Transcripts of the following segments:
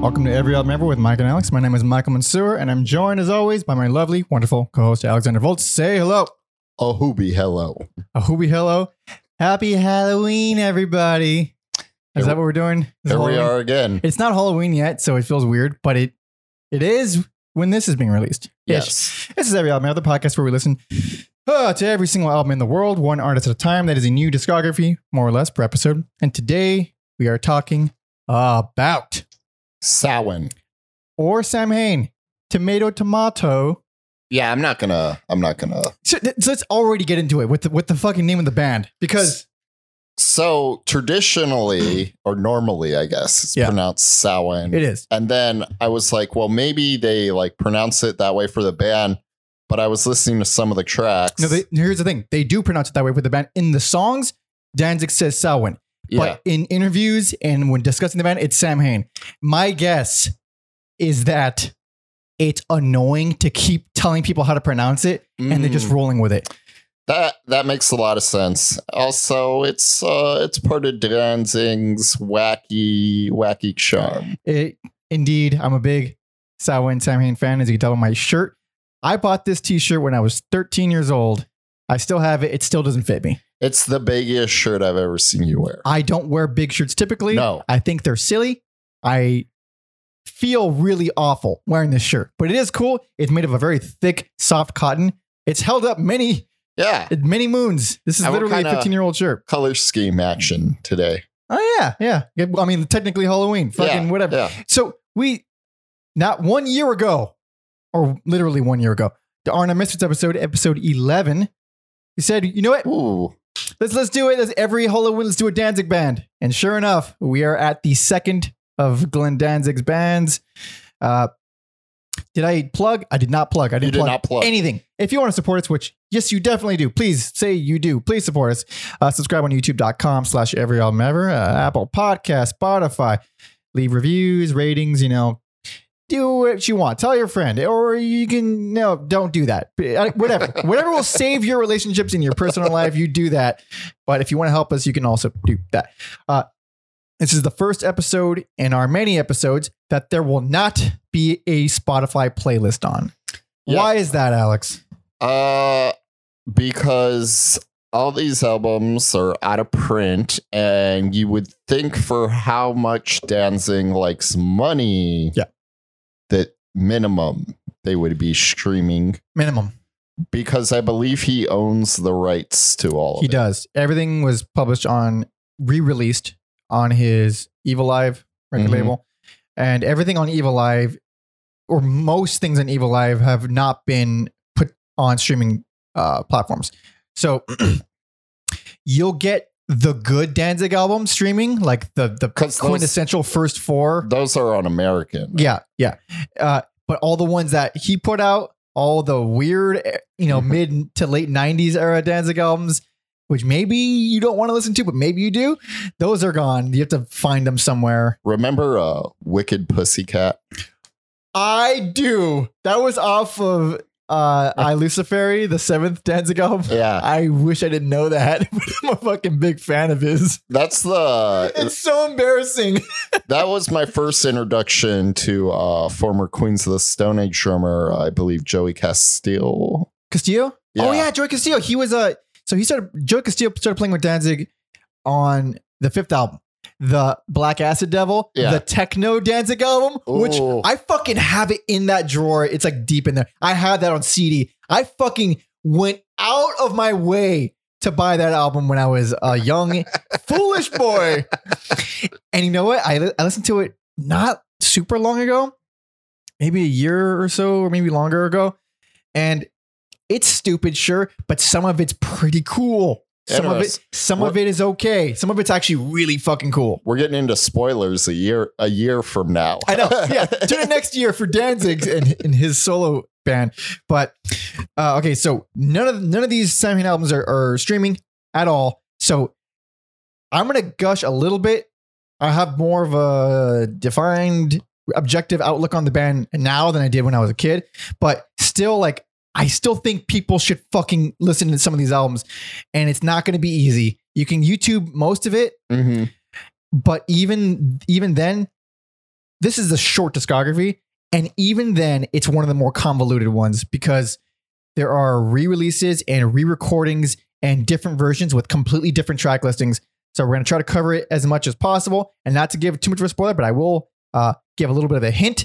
Welcome to Every Album Ever with Mike and Alex. My name is Michael Mansour, and I'm joined as always by my lovely, wonderful co-host Alexander Volts. Say hello. A hoobie hello. A hoobie hello. Happy Halloween, everybody. Is that what we're doing? Is Here we are again. It's not Halloween yet, so it feels weird, but it it is when this is being released. Yes. This is Every Album Ever, the podcast where we listen uh, to every single album in the world, one artist at a time. That is a new discography, more or less, per episode. And today we are talking about Samhain. or Sam Hain, Tomato Tomato. Yeah, I'm not gonna. I'm not gonna. So, th- so let's already get into it with the, with the fucking name of the band because So traditionally, or normally, I guess, it's Yeah. pronounced Samhain. it is. And then I was like, well, maybe they like pronounce it that way for the band. But I was listening to some of the tracks. No, they, here's the thing: they do pronounce it that way for the band. In the songs, Danzig says Samhain, yeah. but in interviews and when discussing the band, it's Sam Hain. My guess is that it's annoying to keep telling people how to pronounce it, and they're just Mm, rolling with it. that that makes a lot of sense. Also, it's uh it's part of Danzig's wacky wacky charm. It, indeed, I'm a big Samhain Sam Hain fan, as you can tell by my shirt. I bought this T-shirt when I was 13 years old. I still have it. It still doesn't fit me. It's the biggest shirt I've ever seen you wear. I don't wear big shirts typically. No. I think they're silly. I feel really awful wearing this shirt, but it is cool. It's made of a very thick, soft cotton. It's held up many, Yeah. many moons. This is And literally a 15 year old shirt. Color scheme action today. Oh yeah, yeah. I mean, technically Halloween, fucking yeah, whatever. Yeah. So we, not one year ago, or literally one year ago, the Arna Misfits episode, episode 11, we said, you know what? Ooh. Let's let's do it. Let's every Halloween. Let's do a Danzig band. And sure enough, we are at the second of Glenn Danzig's bands. Uh, did I plug? I did not plug. I didn't did plug, not plug. anything. If you want to support us, which yes, you definitely do. Please say you do. Please support us. Uh, subscribe on YouTube.com slash every album ever. Uh, Apple Podcast, Spotify. Leave reviews, ratings. You know, do what you want. Tell your friend, or you can no, don't do that. Uh, Whatever, whatever will save your relationships in your personal life, you do that. But if you want to help us, you can also do that. Uh, this is the first episode in our many episodes that there will not be a Spotify playlist on. Why is that, Alex? Uh because all these albums are out of print and you would think for how much Danzig likes money Yeah. That minimum they would be streaming Minimum. because I believe he owns the rights to all of it. He it. does. Everything was published on, re-released on his Evilive record Mhm. label, and everything on Evilive, or most things on Evilive, have not been put on streaming uh, platforms. So you'll get the good Danzig album streaming, like the the 'Cause those- quintessential first four. Those are on American. Yeah, yeah. Uh, but all the ones that he put out, all the weird, eh, you know, mid to late '90s era Danzig albums, which maybe you don't want to listen to, but maybe you do. Those are gone. You have to find them somewhere. Remember uh Wicked Pussycat? I do. That was off of uh, I Luciferi, the seventh Danzig album. Yeah. I wish I didn't know that, but I'm a fucking big fan of his. That's the It's so embarrassing. that was my first introduction to uh former Queens of the Stone Age drummer, I believe Joey Castile. Castillo? Oh Yeah. yeah, Joey Castillo. He was a so he started Joey Castillo started playing with Danzig on the fifth album, the Black Acid Devil, Yeah. the techno Danzig album, which I fucking have it in that drawer. It's like deep in there. I had that on CD. I fucking went out of my way to buy that album when I was a young, foolish boy. And you know what? I, I listened to it not super long ago, maybe a year or so, or maybe longer ago. And it's stupid, sure, but some of it's pretty cool. Some of it, some of it is okay. Some of it's actually really fucking cool. We're getting into spoilers a year a year from now. I know. Yeah. Tune in next year for Danzig and, and his solo band. But uh, okay, so none of none of these Hain albums are, are streaming at all. So I'm gonna gush a little bit. I have more of a defined objective outlook on the band now than I did when I was a kid. But still, like I still think people should fucking listen to some of these albums, and it's not gonna be easy. You can YouTube most of it, Mhm. but even even then this is a short discography, and even then, it's one of the more convoluted ones because there are re-releases and re-recordings and different versions with completely different track listings. So we're gonna try to cover it as much as possible, and not to give too much of a spoiler, but I will uh, give a little bit of a hint.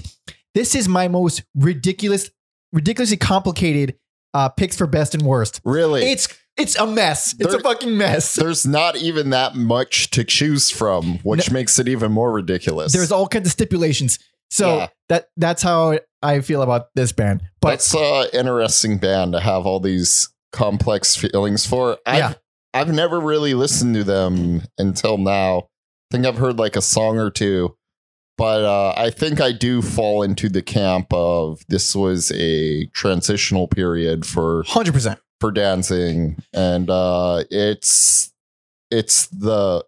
This is my most ridiculous, ridiculously complicated uh, picks for best and worst. Really? It's it's a mess. It's a fucking mess. There's not even that much to choose from, which makes it even more ridiculous. There's all kinds of stipulations. So Yeah. that that's how I feel about this band. But That's an interesting band to have all these complex feelings for. I've, Yeah. I've never really listened to them until now. I think I've heard like a song or two, but uh, I think I do fall into the camp of this was a transitional period for hundred percent. for Danzig, and uh, it's it's the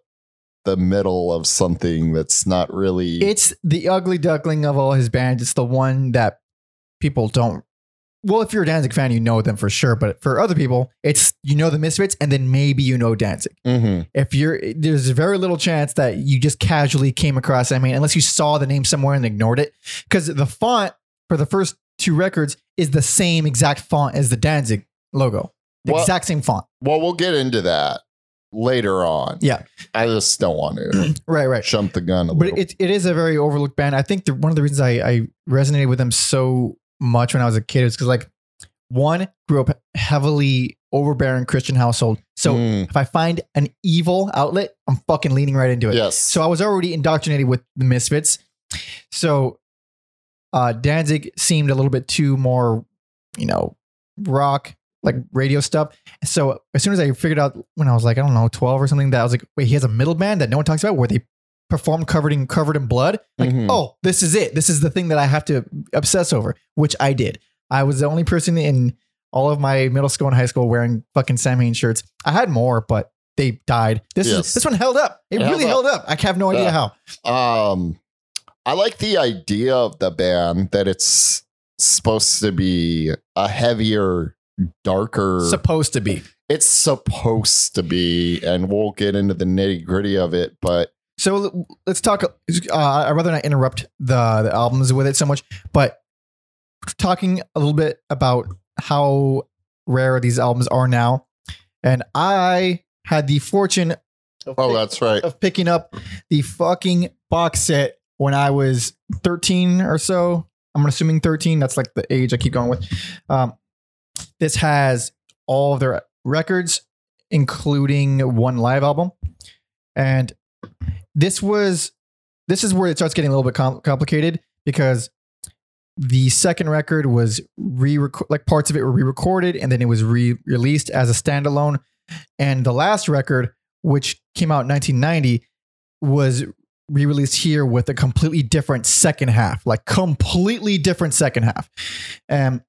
the middle of something that's not really It's the ugly duckling of all his bands. It's the one that people don't. Well, if you're a Danzig fan, you know them for sure. But for other people, it's you know the Misfits, and then maybe you know Danzig. Mhm. If you're, there's very little chance that you just casually came across. I mean, unless you saw the name somewhere and ignored it, because the font for the first two records is the same exact font as the Danzig logo, the Well- exact same font. Well, we'll get into that later on. Yeah. I just don't want to Right, right. jump the gun a but little. it, it is a very overlooked band. I think the, one of the reasons I, I resonated with them so much when I was a kid is because like one grew up heavily overbearing Christian household. So Mm, if I find an evil outlet, I'm fucking leaning right into it. yes. So I was already indoctrinated with the Misfits. So uh, Danzig seemed a little bit too more, you know, rock like radio stuff. So as soon as I figured out when I was like I don't know 12 or something that I was like wait he has a middle band that no one talks about where they perform covered in covered in blood. Like Mhm. oh this is it. This is the thing that I have to obsess over, which I did. I was the only person in all of my middle school and high school wearing fucking Sam Hain shirts. I had more, but they died. This Yes. is this one held up. It, It held really up. held up. I have no idea Yeah. how. Um, I like the idea of the band that it's supposed to be a heavier, darker. Supposed to be. it's supposed to be, and we'll get into the nitty gritty of it. But So let's talk. Uh, I'd rather not interrupt the, the albums with it so much, but talking a little bit about how rare these albums are now. And I had the fortune of, oh, pick- that's right. of picking up the fucking box set when I was 13 or so. I'm assuming 13. That's like the age I keep going with. Um, this has all of their records, including one live album. And this was this is where it starts getting a little bit com- complicated because the second record was re like parts of it were re-recorded and then it was re-released as a standalone and the last record which came out in 1990 was re-released here with a completely different second half like completely different second half and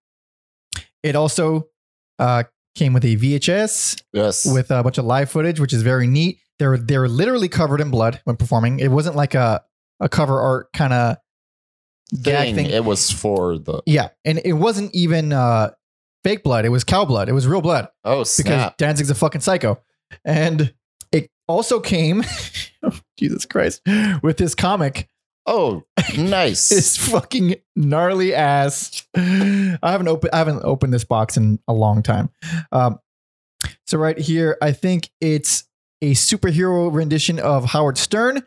it also uh, came with a vhs Yes. with a bunch of live footage, which is very neat. They're they're literally covered in blood when performing. It wasn't like a a cover art kind of gag thing, it was for the yeah, and it wasn't even uh, fake blood. It was cow blood. It was real blood oh because snap. Danzig's a fucking psycho. And it also came, Jesus Christ, with this comic. Oh, nice. This fucking gnarly ass. I haven't opened I haven't opened this box in a long time. Um, so right here, I think it's a superhero rendition of Howard Stern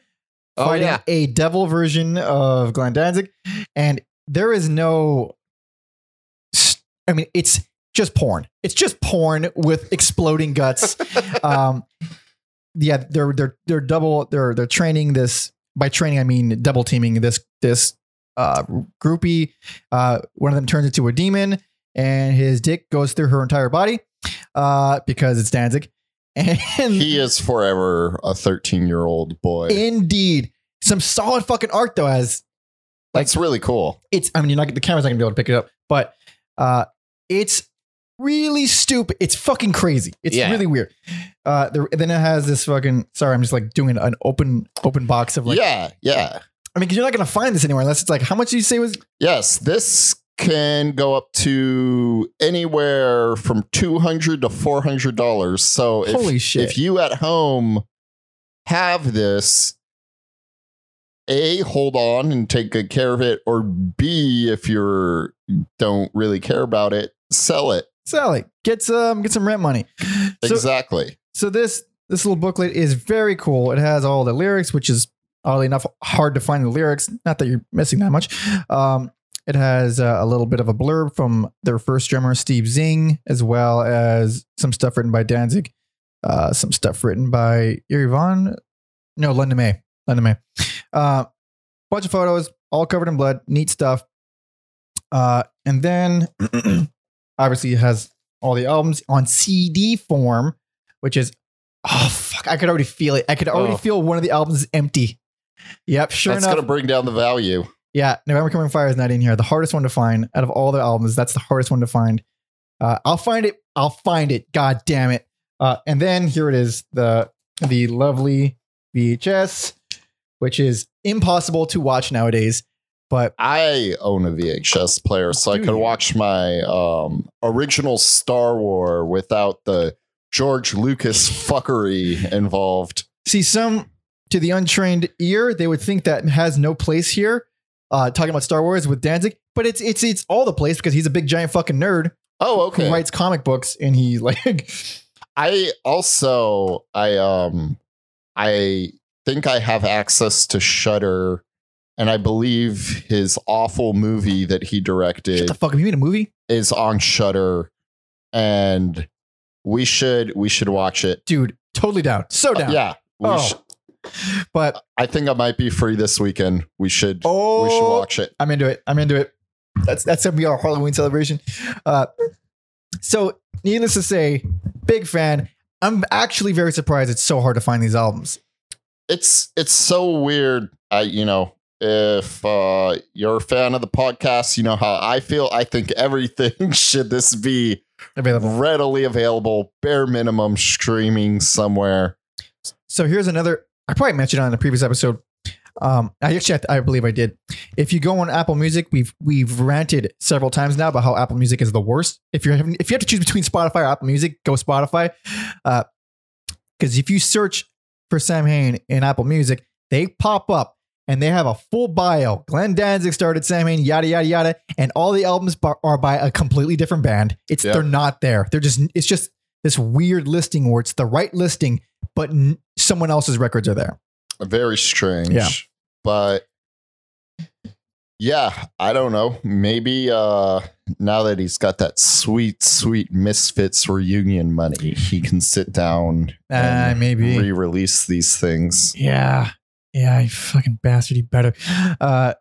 oh fighting yeah. a devil version of Glenn Danzig, and there is no. I mean, it's just porn. It's just porn with exploding guts. um, yeah, they're they're they're double. They're they're training this by training. I mean double teaming this this uh, groupie. Uh, one of them turns into a demon, and his dick goes through her entire body uh, because it's Danzig. And He is forever a 13 year old boy. indeed, some solid fucking art though. As like, That's really cool. it's, I mean, you're not the camera's not gonna be able to pick it up, but uh, it's really stupid. It's fucking crazy. It's Yeah. really weird. Uh, there, then it has this fucking. Sorry, I'm just like doing an open open box of like. yeah, yeah. I mean, because you're not gonna find this anywhere unless it's like how much did you say was Yes, this can go up to anywhere from 200 to 400 dollars. So if, holy shit. if you at home have this A, hold on and take good care of it, or B, if you're don't really care about it, sell it. Sell it. get some get some rent money. So, exactly. so this this little booklet is very cool. It has all the lyrics, which is oddly enough hard to find the lyrics. Not that you're missing that much. Um, it has uh, a little bit of a blurb from their first drummer Steve Zing, as well as some stuff written by Danzig, uh, some stuff written by Eerie Von. No, London May. London May. Uh, bunch of photos, all covered in blood. Neat stuff. Uh, and then obviously it has all the albums on CD form, which is oh fuck, I could already feel it. I could already Oh. feel one of the albums is empty. Yep, sure That's enough. That's gonna bring down the value. Yeah, November Coming Fire is not in here. The hardest one to find out of all the albums. That's the hardest one to find. Uh, I'll find it. I'll find it. God damn it. Uh, and then here it is, the the lovely VHS, which is impossible to watch nowadays. But I own a VHS player, so I could watch my um, original Star War without the George Lucas fuckery involved. see, some to the untrained ear, they would think that has no place here. Uh, talking about Star Wars with Danzig, but it's it's it's all the place because he's a big giant fucking nerd Oh, okay. who writes comic books, and he like I also I um I think I have access to Shudder, and I believe his awful movie that he shut directed the fuck up. You mean a movie, is on Shudder, and we should we should watch it. dude? Totally down. So down. Yeah, we Oh. sh- But I think I might be free this weekend. We should oh, we should watch it. I'm into it. I'm into it. That's that's gonna be our Halloween celebration. Uh, so needless to say, big fan. I'm actually very surprised it's so hard to find these albums. It's it's so weird. I you know if uh, you're a fan of the podcast, you know how I feel. I think everything should this be Available. readily available, bare minimum streaming somewhere. So here's another. I probably mentioned it on a previous episode. Um, I actually, I believe I did. If you go on Apple Music, we've we've ranted several times now about how Apple Music is the worst. If you're having, if you have to choose between Spotify or Apple Music, go Spotify. Because if you search for Sam Hain in Apple Music, they pop up and they have a full bio. Glenn Danzig started Sam Hain, yada yada yada, and all the albums are by a completely different band. It's they're not there. They're just it's just this weird listing where it's the right listing, but n- someone else's records are there. Very strange. Yeah. But yeah, I don't know. Maybe uh now that he's got that sweet, sweet Misfits reunion money, he can sit down Uh, and maybe. re-release these things. Yeah. Yeah, you fucking bastard. You better. Uh,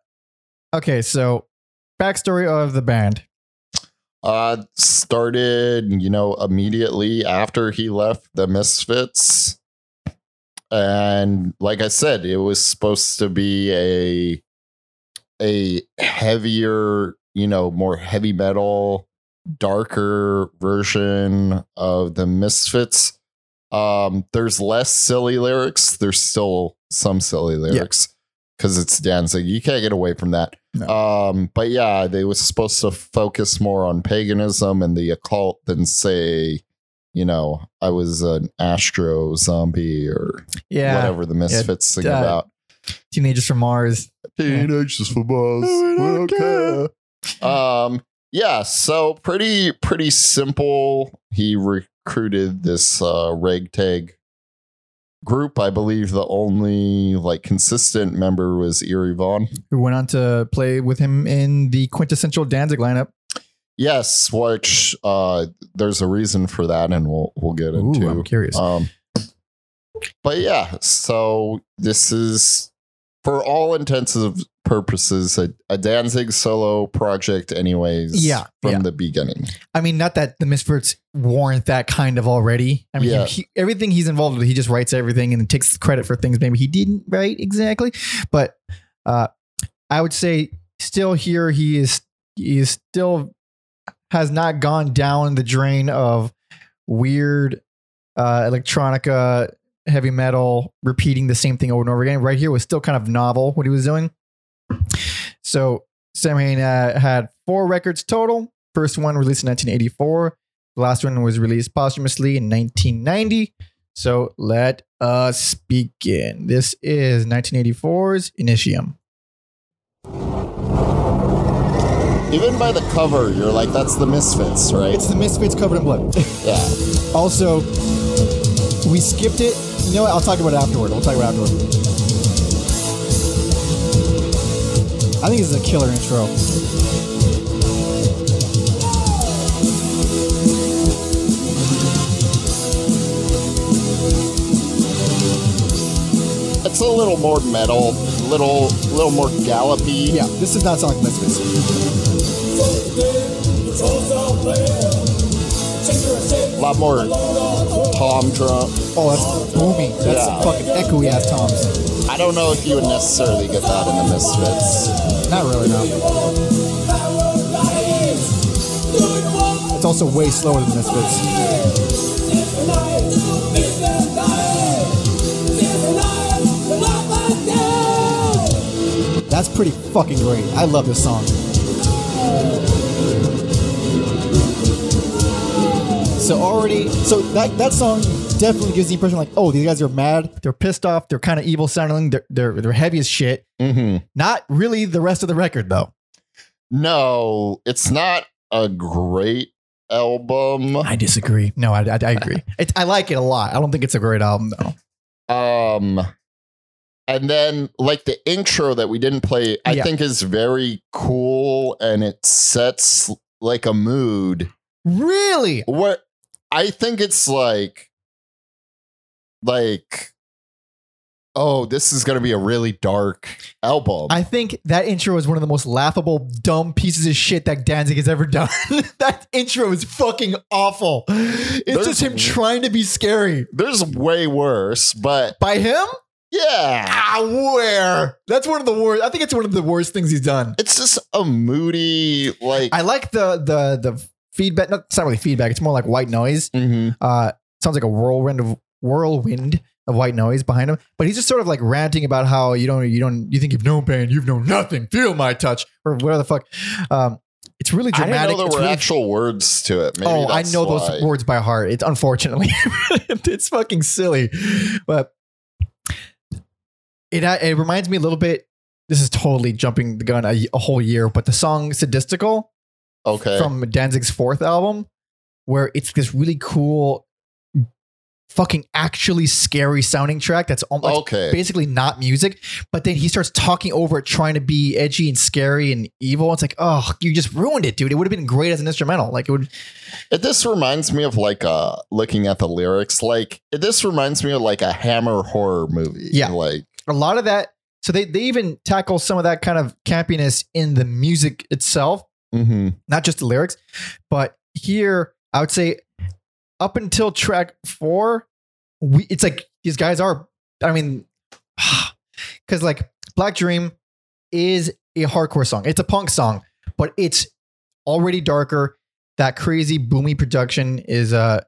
okay, so backstory of the band. Uh started, you know, immediately after he left the Misfits. And like I said, it was supposed to be a a heavier, you know, more heavy metal, darker version of the Misfits. Um, there's less silly lyrics. There's still some silly lyrics because it's Danzig. You can't get away from that. No. Um, but yeah, they was supposed to focus more on paganism and the occult than say, you know, I was an astro zombie or Yeah. whatever the Misfits sing uh, about. Teenagers from Mars. Teenagers from Mars. We don't Okay. Um, yeah, so pretty pretty simple. He recruited this uh ragtag group. I believe the only like consistent member was Eerie Von. Who went on to play with him in the quintessential Danzig lineup. Yes, which uh there's a reason for that and we'll we'll get Ooh, into. I'm curious. Um, but yeah, so this is for all intents and purposes a, a Danzig solo project, anyways. Yeah, from yeah. the beginning. I mean, not that the Misfits warrant that kind of already. I mean, Yeah. he, everything he's involved with, he just writes everything and takes credit for things maybe he didn't write exactly. But uh, I would say still here he is he is still has not gone down the drain of weird uh, electronica, heavy metal, repeating the same thing over and over again. Right here was still kind of novel what he was doing. So Sam Hain uh, had four records total. First one released in 1984. The last one was released posthumously in 1990. So let us begin. This is 1984's Initium. Even by the cover, you're like, that's the Misfits, right? It's the Misfits covered in blood. yeah. also, we skipped it. You know what? I'll talk about it afterward. We'll talk about it afterward. I think this is a killer intro. It's a little more metal, little little more gallopy. Yeah, this does not sound like Misfits. A lot more tom drum. Oh, that's booming. That's Yeah. fucking echoey ass toms. I don't know if you would necessarily get that in the Misfits. Not really, no. It's also way slower than the Misfits. That's pretty fucking great. I love this song. So already, so that that song definitely gives the impression like, oh, these guys are mad, they're pissed off, they're kind of evil sounding, they're they're they're heavy as shit. Mm-hmm. Not really the rest of the record though. No, it's not a great album. I disagree. No, I, I, I agree. It, I like it a lot. I don't think it's a great album though. Um, and then like the intro that we didn't play, I Yeah. think is very cool, and it sets like a mood. Really? What I think it's like, like, oh, this is gonna be a really dark album. I think that intro is one of the most laughable, dumb pieces of shit that Danzig has ever done. that intro is fucking awful. It's There's- just him trying to be scary. There's way worse, but By him? yeah, Ah, where? That's one of the worst. I think it's one of the worst things he's done. it's just a moody like. I like the the the feedback. No, it's not really feedback. It's more like white noise. Mhm. Uh, sounds like a whirlwind of whirlwind of white noise behind him. But he's just sort of like ranting about how you don't you don't you think you've known pain, you've known nothing. Feel my touch or whatever the fuck. Um, it's really I didn't dramatic. know there It's were really- actual words to it. Maybe oh, I know why. those words by heart. It's unfortunately it's fucking silly, but it uh, it reminds me a little bit. This is totally jumping the gun a, a whole year, but the song "Sadistikal" Okay. from Danzig's fourth album, where it's this really cool, fucking actually scary sounding track that's almost okay. basically not music, but then he starts talking over it, trying to be edgy and scary and evil. It's like, oh, you just ruined it, dude. It would have been great as an instrumental. Like it would. It, this reminds me of like uh looking at the lyrics. Like it, this reminds me of like a Hammer horror movie. Yeah. Like a lot of that. So they, they even tackle some of that kind of campiness in the music itself, mhm. not just the lyrics. But here, I would say up until track four, we it's like these guys are, I mean, because like Black Dream is a hardcore song. It's a punk song, but it's already darker. That crazy boomy production is uh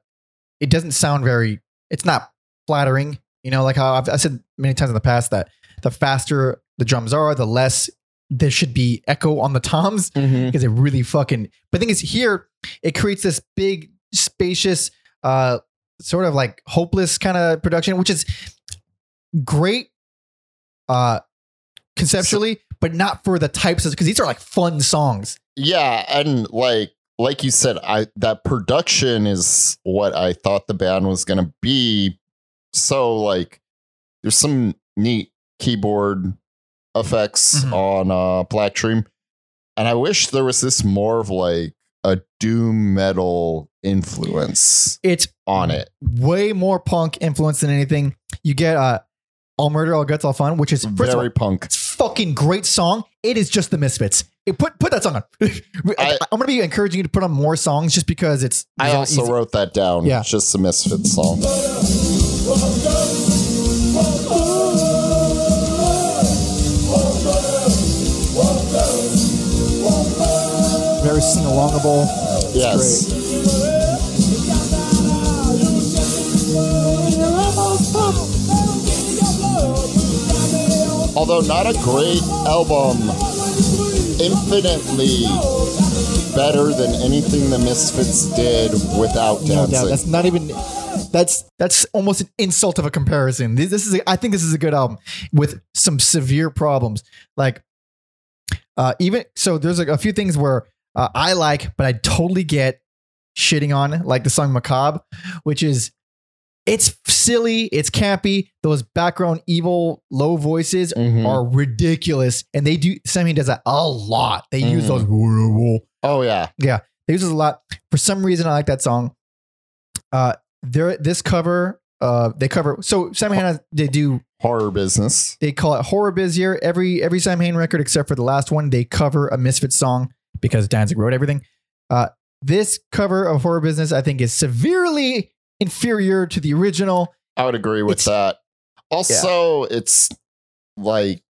it doesn't sound very it's not flattering. You know, like how I've I said many times in the past that the faster the drums are, the less there should be echo on the toms because it really fucking. But the thing is, here it creates this big, spacious, uh, sort of like hopeless kind of production, which is great, uh, conceptually, but not for the types of because these are like fun songs. Yeah, and like like you said, I that production is what I thought the band was gonna be. So like there's some neat keyboard effects Mhm. on uh Black Dream. And I wish there was this more of like a doom metal influence It's on it. way more punk influence than anything. You get uh, "All Murder, All Guts, All Fun," which is first of all, Very punk. It's fucking great song. It is just the Misfits. It- put put that song on. I, I- am gonna be encouraging you to put on more songs just because it's. I also easy. wrote that down. Yeah. It's just the Misfits song. very sing alongable. Yes. Although not a great album, infinitely better than anything the Misfits did without No Danzig. doubt. That's not even. That's that's almost an insult of a comparison. This, this is a, I think this is a good album with some severe problems. Like uh even so there's like a few things where uh, I like but I totally get shitting on like the song Macabre, which is it's silly, it's campy. Those background evil low voices Mhm. are ridiculous and they do Sammy does that a lot. They use Mhm. those horrible Oh yeah. Yeah. They use this a lot. For some reason, I like that song. Uh, there, this cover, uh, they cover. So Sam Hain, they do. Horror business. They call it horror biz year. Every every Sam Hain record except for the last one, they cover a Misfit song because Danzig wrote everything. Uh, this cover of horror business, I think, is severely inferior to the original. I would agree with It's- that. Also, it's like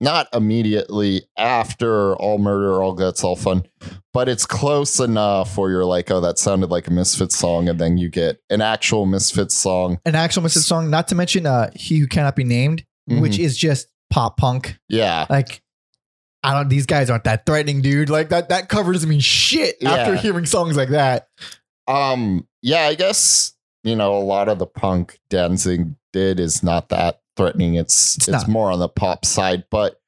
not immediately after All Murder, All Guts, All Fun, but it's close enough where you're like, oh, that sounded like a Misfits song. And then you get an actual Misfits song. An actual Misfit song, not to mention uh, "He Who Cannot Be Named," which is just pop punk. Yeah. Like, I don't. These guys aren't that threatening, dude. Like that. That cover doesn't mean shit after hearing songs like that. Um, yeah, I guess, you know, a lot of the punk Danzig did is not that threatening. It's It's it's, more on the pop side, but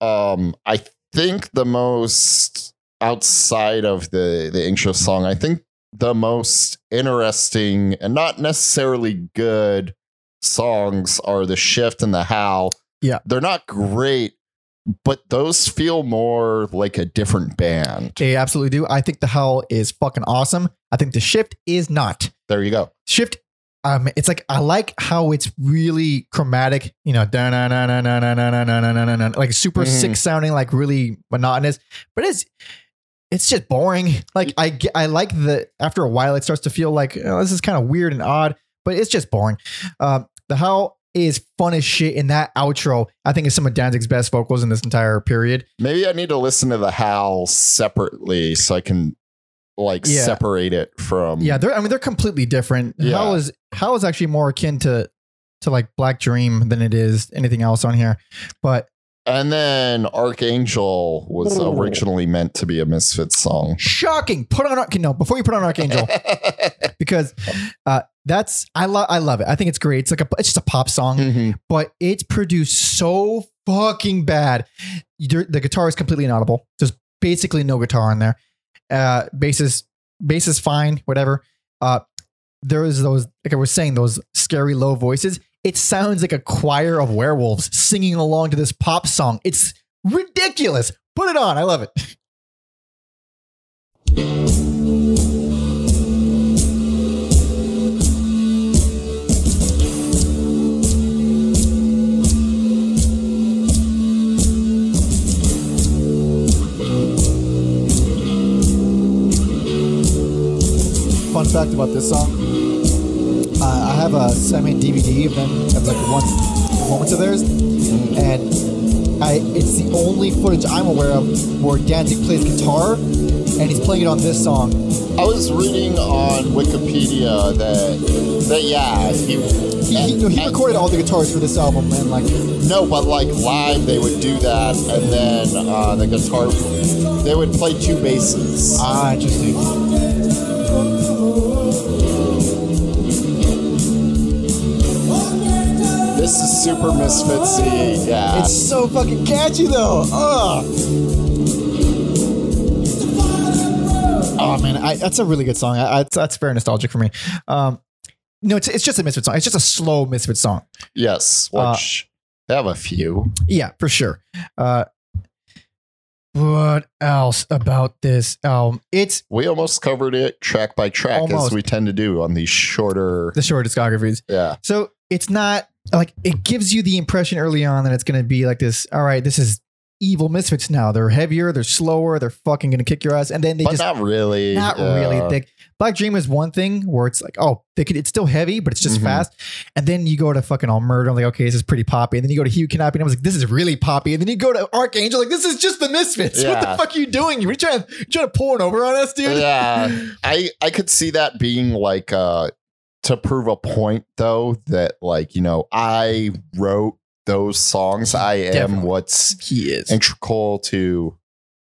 um I think the most outside of the the intro song, I think the most interesting and not necessarily good songs are the shift and the howl. Yeah. They're not great, but those feel more like a different band. They absolutely do. I think the howl is fucking awesome. I think the shift is not. There you go. Shift, um, it's like I like how it's really chromatic, you know, na na na na na na na na na na like super Mhm. sick sounding, like really monotonous. But it's it's just boring. Like I I like the after a while it starts to feel like oh, this is kind of weird and odd, but it's just boring. Um, the howl is fun as shit in that outro. I think it's some of Danzig's best vocals in this entire period. Maybe I need to listen to the howl separately so I can like Yeah. separate it from Yeah, they're I mean they're completely different. Yeah. Howl is how is actually more akin to to like Black Dream than it is anything else on here. But And then Archangel was originally meant to be a Misfits song. shocking. Put on Arch- no, before you put on Archangel because uh that's I love I love it. I think it's great. It's like a it's just a pop song, Mhm. but it's produced so fucking bad. You're- the guitar is completely inaudible. There's basically no guitar on there. Uh bass is bass is fine, whatever. Uh there is those like I was saying, those scary low voices. It sounds like a choir of werewolves singing along to this pop song. It's ridiculous. Put it on. I love it. Fun fact about this song. Have a semi DVD of them of like one performance of theirs, and I it's the only footage I'm aware of where Danzig plays guitar, and he's playing it on this song. I was reading on Wikipedia that that yeah, he, He, he, he and- recorded all the guitars for this album, and like No, but like live they would do that and then uh, the guitar they would play two basses. ah, interesting. Super misfitsy. Yeah. It's so fucking catchy though. Ugh. Oh man, I, that's a really good song. I, I, that's very nostalgic for me. Um, no, it's it's just a Misfit song. It's just a slow Misfit song. yes, Uh, they have a few. Yeah, for sure. Uh, what else about this album? It's We almost covered it track by track Almost. as we tend to do on these shorter the short discographies. yeah. So it's not like it gives you the impression early on that it's going to be like this. All right, this is evil misfits now. They're heavier, they're slower, they're fucking going to kick your ass, and then they But just not really. not yeah. really thick. Black Dream is one thing where it's like, oh, they could, it's still heavy, but it's just Mhm. fast. And then you go to fucking All Murder, I'm like, okay, this is pretty poppy. And then you go to Who Cannot Be, and I was like, this is really poppy. And then you go to Archangel, like, this is just the Misfits. What the fuck are you doing? You're trying, you trying to pull one over on us, dude? Yeah. I I could see that being like uh to prove a point though that like, you know, I wrote those songs. I am Definitely. what's He is. integral to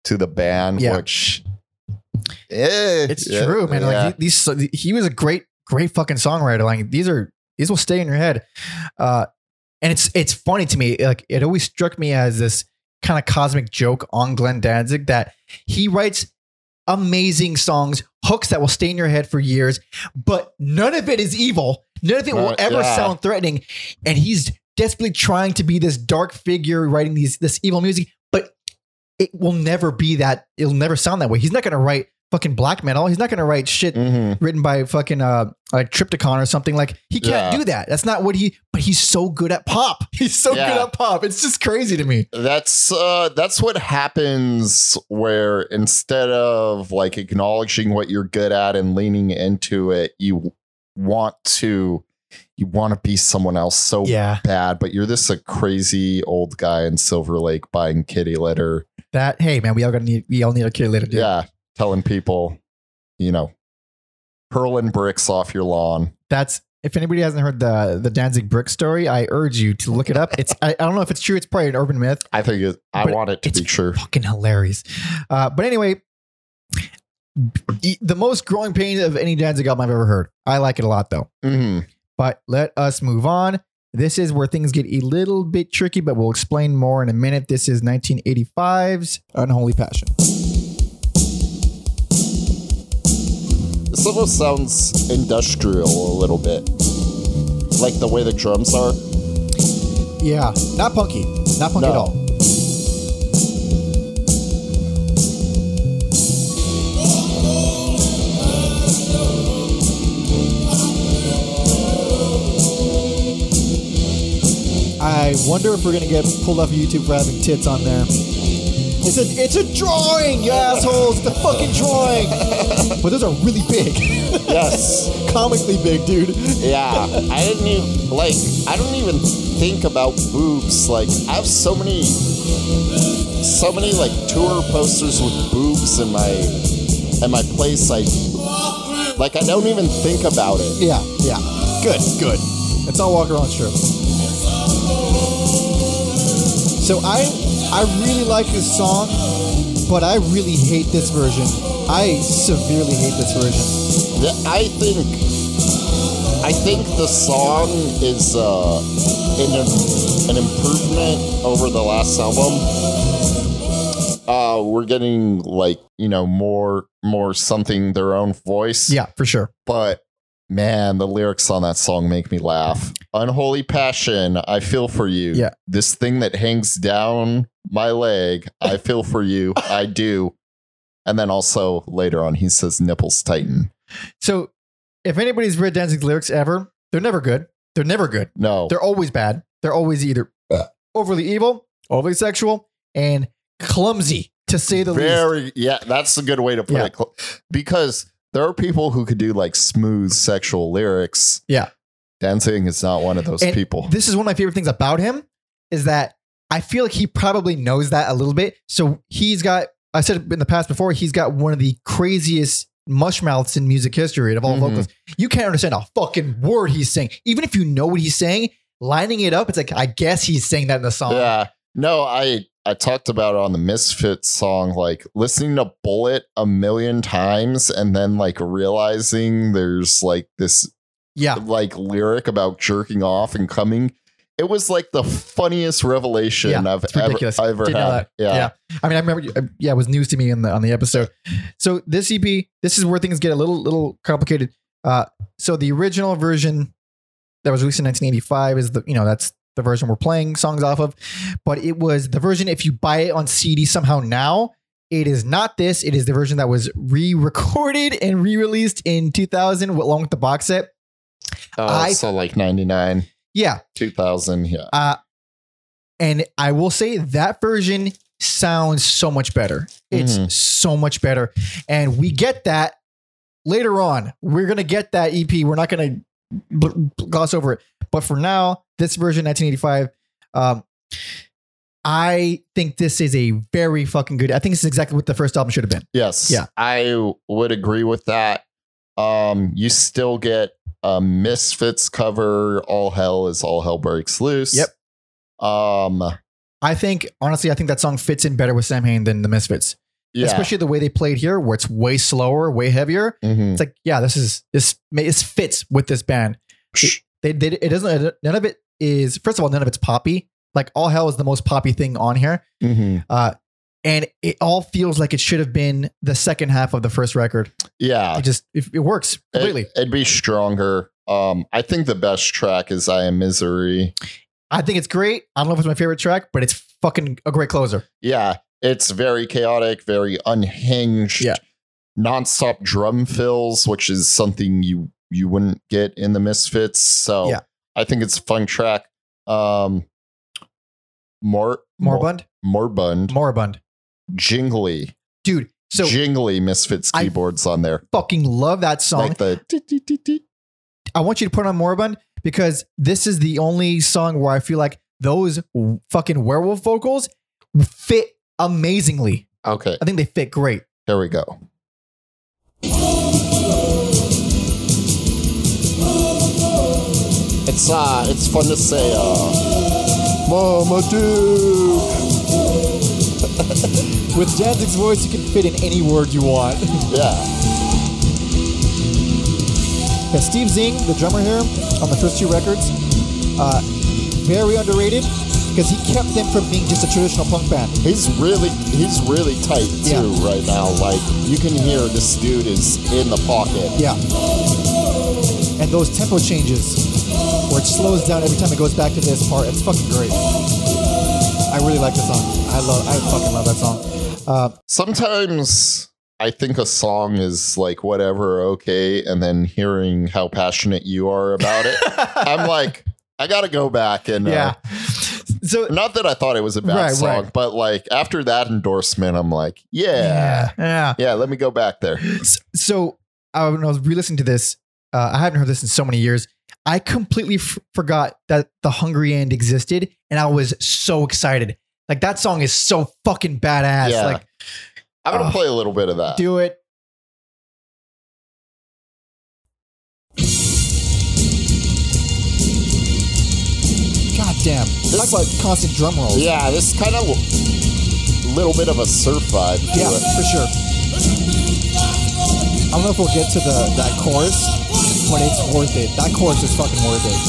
to the band, Yeah. which eh, It's true, man. yeah. Like these, he was a great, great fucking songwriter. Like these are these will stay in your head. Uh, and it's it's funny to me. Like it always struck me as this kind of cosmic joke on Glenn Danzig that he writes amazing songs, hooks that will stay in your head for years, but none of it is evil. None of it will ever yeah. sound threatening. And he's desperately trying to be this dark figure writing these this evil music, but it will never be that. It'll never sound that way. He's not going to write fucking black metal. He's not going to write shit Mhm. written by fucking uh like Triptykon or something. Like he can't Yeah. do that. That's not what he. But he's so good at pop. He's so Yeah. good at pop. It's just crazy to me. That's uh that's what happens where instead of like acknowledging what you're good at and leaning into it, you want to you want to be someone else so Yeah, bad, but you're this a crazy old guy in Silver Lake buying kitty litter. that. Hey man, we all gonna need. We all need a kitty litter. Dude. Yeah, telling people, you know, hurling bricks off your lawn. that's. If anybody hasn't heard the the Danzig brick story, I urge you to look it up. It's I, I don't know if it's true. It's probably an urban myth. I think it, I want it to be true. Fucking hilarious. Uh, but anyway, the most growing pain of any Danzig album I've ever heard. I like it a lot though. hmm But let us move on. This is where things get a little bit tricky, but we'll explain more in a minute. This is 1985's Unholy Passion. Almost sounds industrial a little bit, like the way the drums are. Yeah, not punky, not punky No. at all. I wonder if we're gonna get pulled off of YouTube for having tits on there. It's a it's a drawing, you assholes. It's a fucking drawing. but those are really big, Yes. comically big, dude. Yeah. I didn't even like. I don't even think about boobs. Like I have so many, so many like tour posters with boobs in my, in my place. Like, like. I don't even think about it. Yeah, yeah. Good, good. It's all Walker on true. So I I really like this song, but I really hate this version. I severely hate this version. Yeah, I think I think the song is uh, an an improvement over the last album. Uh, we're getting like you know more more something their own voice. Yeah, for sure. but man, the lyrics on that song make me laugh. Unholy passion, I feel for you. Yeah. this thing that hangs down my leg, I feel for you. I do. And then also later on, he says nipples tighten. So if anybody's read Danzig's lyrics ever, they're never good. They're never good. No, They're always bad. They're always either overly evil, overly sexual, and clumsy, to say the least. very yeah that's a good way to put Yeah. it because there are people who could do like smooth sexual lyrics Yeah. Danzig is not one of those And people This is one of my favorite things about him is that I feel like he probably knows that a little bit. So he's got, I said in the past before, he's got one of the craziest mush mouths in music history of all Mhm. vocals. You can't understand a fucking word he's saying. Even if you know what he's saying, lining it up, it's like, I guess he's saying that in the song. yeah no i i talked about it on the misfits song like listening to bullet a million times and then like realizing there's like this Yeah. like lyric about jerking off and coming it was like the funniest revelation Yeah, i've ever, ever Didn't had yeah. Yeah. I mean, I remember, uh, yeah, it was news to me in the, on the episode. So this EP, this is where things get a little, little complicated. Uh, so the original version that was released in 1985 is the, you know, that's the version we're playing songs off of. But it was the version, if you buy it on CD somehow now, it is not this. It is the version that was re-recorded and re-released in 2000 along with the box set. Oh, I- so like 99 Yeah. 2000 yeah Uh, and I will say that version sounds so much better. It's Mhm. so much better. And we get that later on. We're going to get that EP. We're not going to bl- bl- gloss over it. But for now, this version, 1985, um, I think this is a very fucking good. I think this is exactly what the first album should have been. Yes. Yeah. I would agree with that. Um, you still get a Misfits cover, All Hell is All Hell Breaks Loose. Yep. Um, I think, honestly, I think that song fits in better with Sam Hain than the Misfits. Yeah. especially the way they played here, where it's way slower, way heavier. Mhm. It's like, yeah, this is this this fits with this band. They did it doesn't none of it is first of all none of it's poppy. Like all hell is the most poppy thing on here, mhm. uh, and it all feels like it should have been the second half of the first record. Yeah. It just it, it works completely. It, would be stronger. Um, I think the best track is I Am Misery. I think it's great. I don't know if it's my favorite track, but it's fucking a great closer. Yeah. It's very chaotic, very unhinged, Yeah. nonstop drum fills, which is something you you wouldn't get in the Misfits. So Yeah. I think it's a fun track. Um more Moribund, Morbund. Moribund, Jingly. dude. So Jingly Misfits I- keyboards on there. fucking love that song. Like the. I want you to put on Moribund because this is the only song where I feel like those fucking werewolf vocals fit amazingly. Okay, I think they fit great. here we go. It's uh it's fun to say uh Mama Duke. With Danzig's voice, you can fit in any word you want. Yeah. yeah, Steve Zing, the drummer here on the first two records, uh, very underrated because he kept them from being just a traditional punk band. He's really he's really tight too Yeah. right now. Like you can hear this dude is in the pocket. Yeah. And those tempo changes, where it slows down every time it goes back to this part, it's fucking great. I really like the song. I love, I fucking love that song. Uh, Sometimes I think a song is like whatever, okay, and then hearing how passionate you are about it, I'm like, I gotta go back and uh, yeah. So Not that I thought it was a bad Right, song, right. but like after that endorsement, I'm like, yeah, yeah, yeah, let me go back there. So uh, when I was re-listening to this, uh, I haven't heard this in so many years. I completely f- forgot that the Hungry End existed, and I was so excited. Like that song is so fucking badass. Yeah. Like, I'm gonna Ugh. play a little bit of that. do it. God damn. Talk This- about constant drum rolls. Yeah, this kind of little bit of a surf vibe Yeah, it. for sure. I don't know if we'll get to the that chorus, but it's worth it. That chorus is fucking worth it.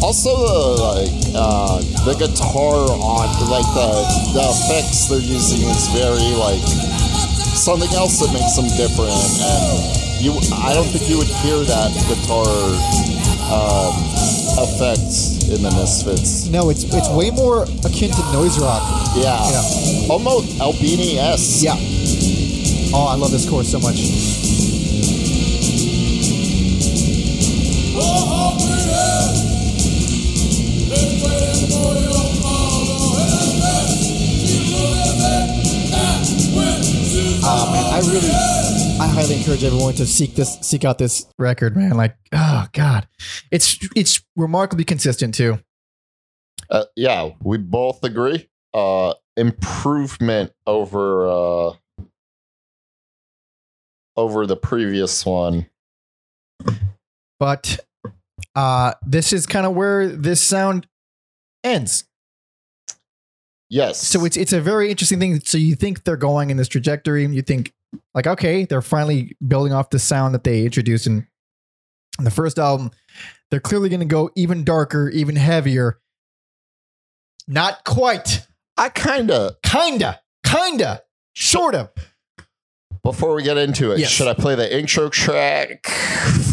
Also, the like uh, the guitar on like the the effects they're using is very like something else that makes them different, and you I don't think you would hear that guitar um, effect in the Misfits. No, it's it's way more akin to noise rock. Yeah, Yeah. almost Albini s. Yeah. Oh, I love this chorus so much. Ah man, I really, I highly encourage everyone to seek this, seek out this record, man. Like, oh god, it's it's remarkably consistent too. Uh, yeah, we both agree. Uh, improvement over uh, over the previous one. But uh this is kind of where this sound ends. Yes. So it's it's a very interesting thing. So you think they're going in this trajectory, and you think like, okay, they're finally building off the sound that they introduced in, in the first album. They're clearly going to go even darker, even heavier. Not quite. I kind of Kinda. Kinda. Sort of. Before we get into it, Yes. should I play the intro track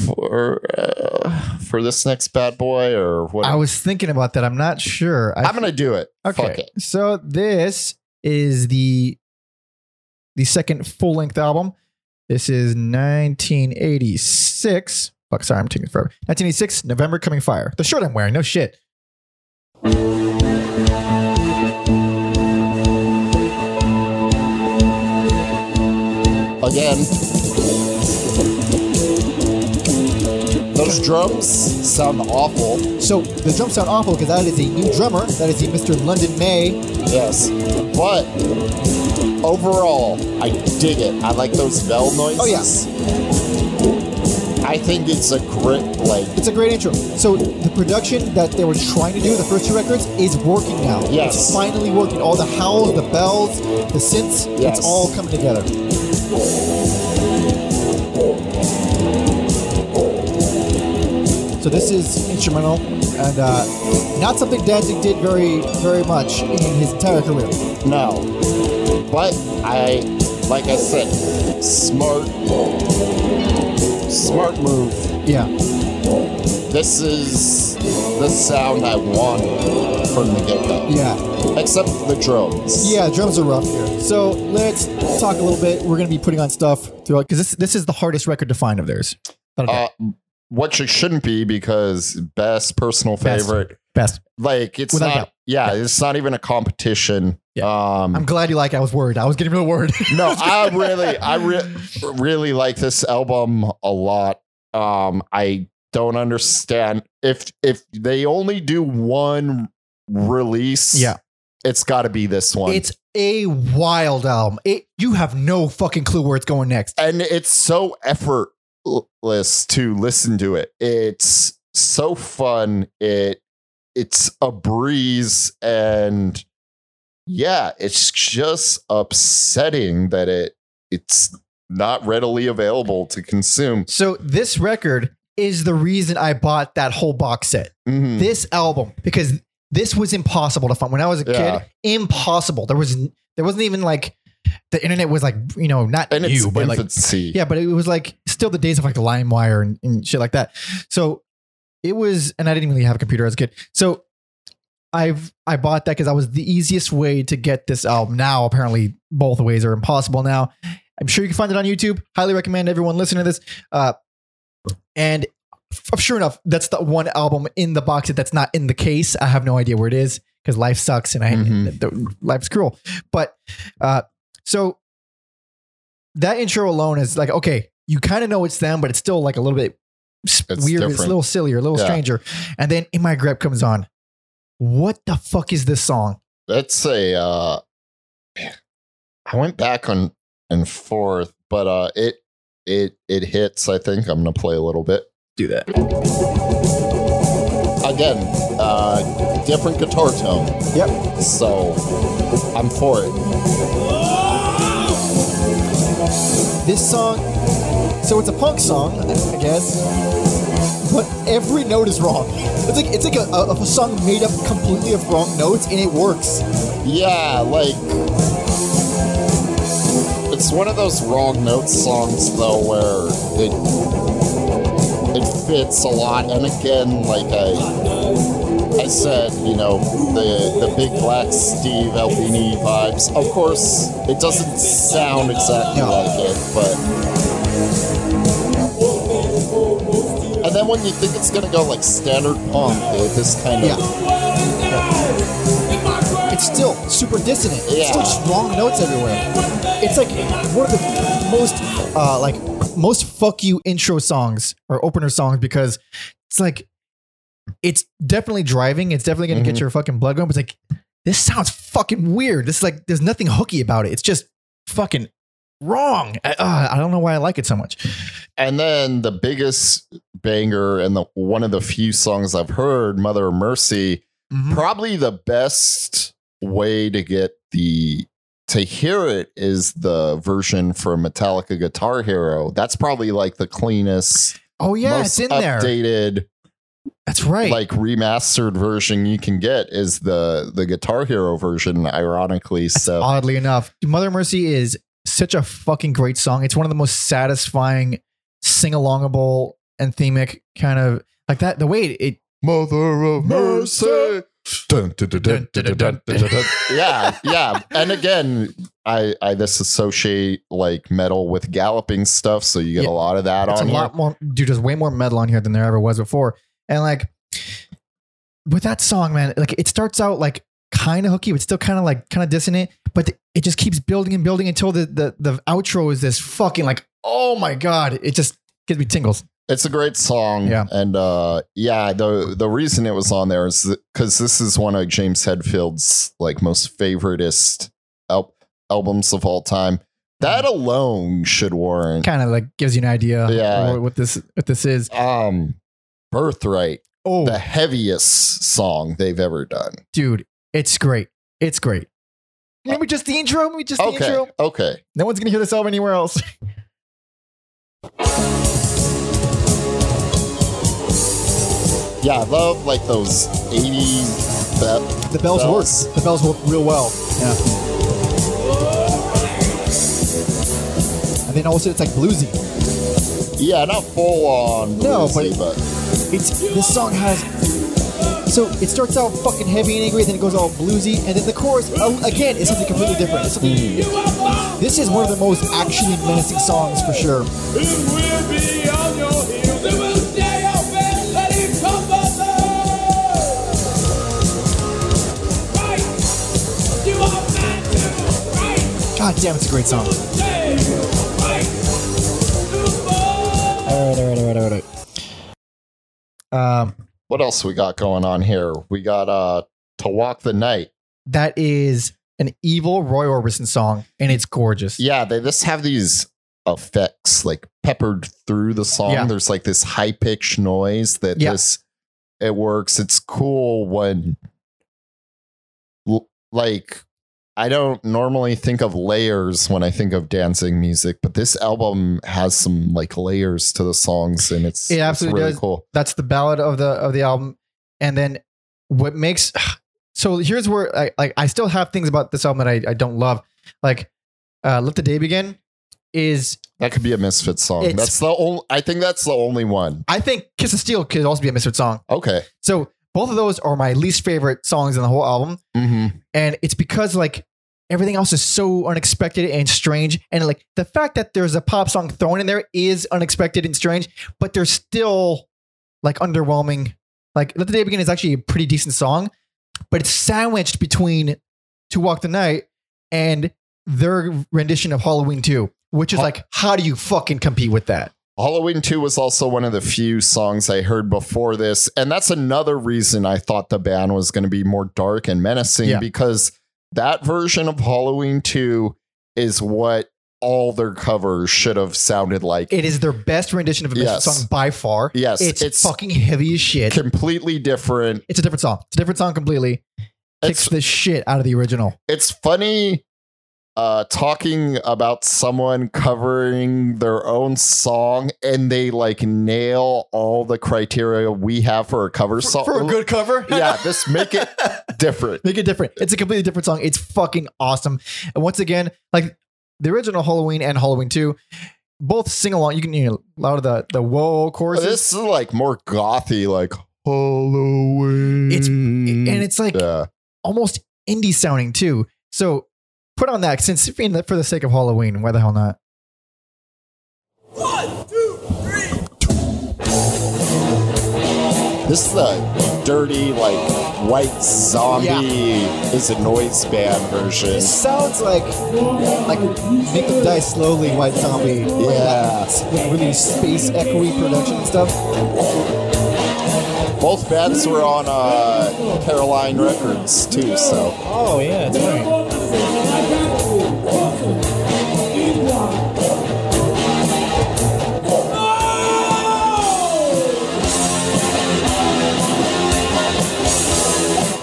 for uh, for this next bad boy or what? I was thinking about that. I'm not sure. I I'm gonna do it. Okay. it. So this is the the second full length album. This is 1986. Fuck, sorry, I'm taking forever. 1986, November Coming Fire. The shirt I'm wearing, no shit. Again. Those drums sound awful. So the drums sound awful because that is a new drummer. That is a Mr. London May. Yes. But overall, I dig it. I like those bell noises. Oh. I I think it's a great like It's a great intro. So the production that they were trying to do the first two records is working now. Yes. It's finally working. All the howls, the bells, the synths, Yes. it's all coming together. So this is instrumental and uh, not something Danzig did very, very much in his entire career. no. But I like I said, smart smart move. Yeah. This is the sound I want from the get-go. Yeah. Except the drums. Yeah, drums are rough here. So let's talk a little bit. We're going to be putting on stuff throughout because this this is the hardest record to find of theirs. A doubt. Uh, which it shouldn't be because best personal favorite. Best. Like it's Without not. doubt. Yeah, it's not even a competition. Um, I'm glad you like. it. I was worried. I was getting real worried. no, I really, I re- really like this album a lot. Um, I don't understand if if they only do one release. Yeah. it's got to be this one. It's a wild album. It you have no fucking clue where it's going next. and it's so effortless to listen to it. It's so fun. It it's a breeze and yeah, it's just upsetting that it it's not readily available to consume. So this record is the reason I bought that whole box set. Mhm. This album because this was impossible to find when I was a Yeah. kid. Impossible. There was there wasn't even like the internet was like you know not And new but like infancy. Yeah, but it was like still the days of like LimeWire and, and shit like that. So it was, and I didn't really have a computer as a kid. So I've I bought that because that was the easiest way to get this album. Now apparently both ways are impossible. Now I'm sure you can find it on YouTube. Highly recommend everyone listen to this. Uh, and sure enough, that's the one album in the box set that's not in the case. I have no idea where it is because life sucks and I Mhm. the, life's cruel. But uh, so that intro alone is like okay, you kind of know it's them, but it's still like a little bit It's weird. It's a little sillier, a little Yeah. stranger. And then in my grip comes on. What the fuck is this song? That's a uh I went back on and forth, but uh it it it hits. I think I'm gonna play a little bit. Do that. Again, uh different guitar tone. Yep. So I'm for it. This song. So it's a punk song, I guess. But every note is wrong. It's like it's like a, a, a song made up completely of wrong notes, and it works. Yeah, like it's one of those wrong notes songs though where it it fits a lot and again like I I said, you know, the the big black Steve Albini vibes. Of course, it doesn't sound exactly No. like it, but and then when you think it's gonna go like standard punk, this kind of It's still super dissonant. It's Yeah. still just wrong notes everywhere. It's like one of the most uh like most fuck you intro songs or opener songs because it's like it's definitely driving. It's definitely gonna get Mhm. your fucking blood going. But it's like this sounds fucking weird. This is like there's nothing hooky about it. It's just fucking wrong. I, uh, I don't know why I like it so much. And then the biggest banger and the one of the few songs I've heard, Mother of Mercy, Mhm. probably the best way to get the to hear it is the version from Metallica Guitar Hero. That's probably like the cleanest, Oh yeah, it's in there. updated, That's right. like remastered version you can get is the the Guitar Hero version, ironically. So Oddly enough, Mother Mercy is such a fucking great song. It's one of the most satisfying, sing alongable and themic kind of like that. The way it, it Mother of Mercy. Dun, dun, dun, yeah, yeah. And again, I I this associate like metal with galloping stuff, so you get yeah, a lot of that it's on a here. lot more dude, there's way more metal on here than there ever was before. And like with that song, man, like it starts out like kind of hooky, but still kind of like kind of dissonant, but the, it just keeps building and building until the, the the outro is this fucking like, oh my god, it just gives me tingles. It's a great song. Yeah. And uh yeah, the the reason it was on there is because this is one of James Hetfield's like most favoritist al- albums of all time. That alone should warrant Kind of like gives you an idea Yeah. what, this what this is. um Birthright, Oh, the heaviest song they've ever done. dude, it's great. It's great. Maybe just the intro. Maybe just the Okay. intro. Okay. No one's gonna hear this album anywhere else. Yeah, I love like those 80s be- The bells, Bells. work. The bells work real well. Yeah. And then also it's like bluesy. Yeah, not full on No, bluesy, but- but It's this song has. So it starts out fucking heavy and angry, then it goes all bluesy, and then the chorus uh, again is something completely different. It's something, This is one of the most actually menacing songs for sure. God damn, it's a great song. All right, all right, all right, all right. Um, what else we got going on here? We got uh To Walk the Night. that is an evil Roy Orbison song, and it's gorgeous. Yeah, they just have these effects like peppered through the song. Yeah. There's like this high pitched noise that Yeah. this it works. It's cool when like I don't normally think of layers when I think of Danzig music, but this album has some like layers to the songs and it's It it's absolutely really does. cool. that's the ballad of the of the album and then what makes so here's where I like I still have things about this album that I, I don't love like uh let the day begin is That could be a misfit song. That's the only I think that's the only one. I think Kiss of Steel could also be a misfit song Okay. so both of those are my least favorite songs in the whole album. Mm-hmm. and it's because like everything else is so unexpected and strange. And like the fact that there's a pop song thrown in there is unexpected and strange but they're still like underwhelming. Like let the day begin is actually a pretty decent song but it's sandwiched between to walk the night and their rendition of halloween 2 which is like how do you fucking compete with that Halloween 2 was also one of the few songs I heard before this. And that's another reason I thought the band was going to be more dark and menacing Yeah. because that version of Halloween 2 is what all their covers should have sounded like. it is their best rendition of a Yes. song by far yes, it's, it's, fucking heavy as shit completely different. it's a different song it's a different song completely kicks It's, the shit out of the original it's funny uh talking about someone covering their own song and they like nail all the criteria we have for a cover song. for a good cover. yeah, just make it different. Make it different. It's a completely different song. It's fucking awesome. And once again, like the original Halloween and Halloween 2, both sing along. You can hear a lot of the the whoa choruses. This is like more gothy, like Halloween. It's- and it's like yeah. almost indie sounding too. So put on that since for the sake of Halloween, why the hell not? One, two, three. This is the dirty, like white zombie is a noise band version. It sounds like like Make Them Die Slowly, White Zombie. Yeah. Like really space echoey production and stuff. Both bands were on uh, Caroline Records too, so Oh yeah, that's right.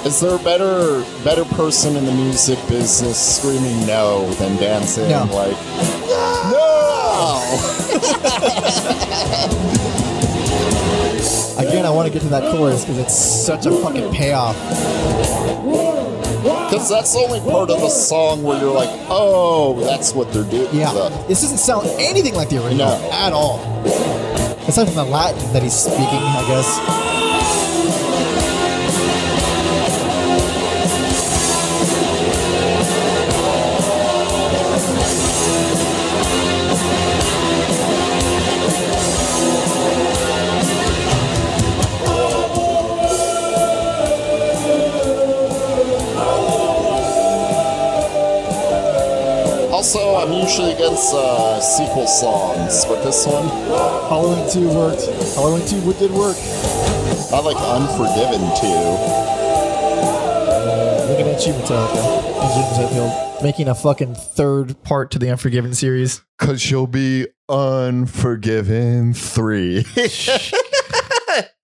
Is there a better better person in the music business screaming no than Danzig No. like no? Again, I want to get to that chorus because it's such a fucking payoff. Because that's the only part of the song where you're like, oh, that's what they're doing. Yeah, The- this doesn't sound anything like the original No. at all. Aside from the Latin that he's speaking, I guess. I'm usually against uh, sequel songs, but this one, Halloween 2 worked. Halloween 2 wo- did work. I like Unforgiven too. Looking at you, Metallica. Making a fucking third part to the Unforgiven series. Cause you'll be unforgiven three.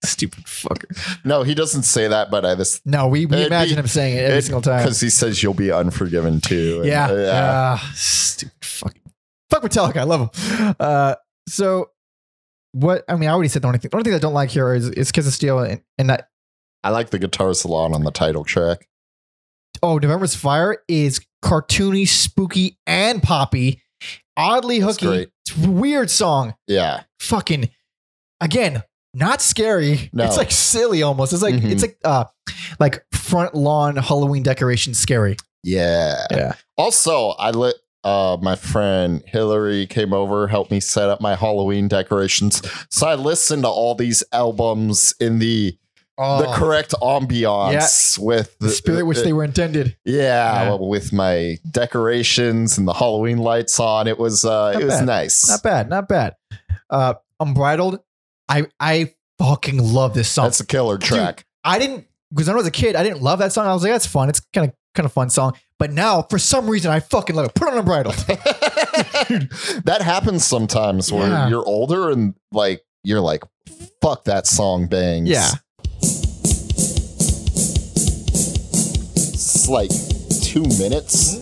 Stupid fucker. no, he doesn't say that, but I this No, we, we It'd imagine be- him saying it every single time. because he says you'll be unforgiven too. And, Yeah. uh, yeah. stupid fucking. Fuck Metallica. I love him. Uh, so, what, I mean, I already said the only thing, the only thing I don't like here is, is Kiss of Steel and, and that, I like the guitar salon on the title track. oh, November's Fire is cartoony, spooky, and poppy. Oddly That's hooky. great. It's a weird song. Yeah. Fucking, again, not scary. No. It's like silly almost. It's like, Mhm. it's like, uh, like front lawn Halloween decoration scary. Yeah. Yeah. Also, I let uh my friend Hillary came over, helped me set up my Halloween decorations. So I listened to all these albums in the the correct ambiance with Oh. the spirit which they were intended. yeah, Yeah. well, with my decorations and the Halloween lights on. It was uh Not it was nice. Not bad, not bad. Uh, Unbridled. I I fucking love this song. That's a killer track. I didn't because when I was a kid, I didn't love that song. I was like, that's fun. It's kind of kind of fun song. But now, for some reason, I fucking love it. Put on a bridle. that happens sometimes where Yeah. you're older and like you're like, fuck that song bangs. Yeah. It's like two minutes.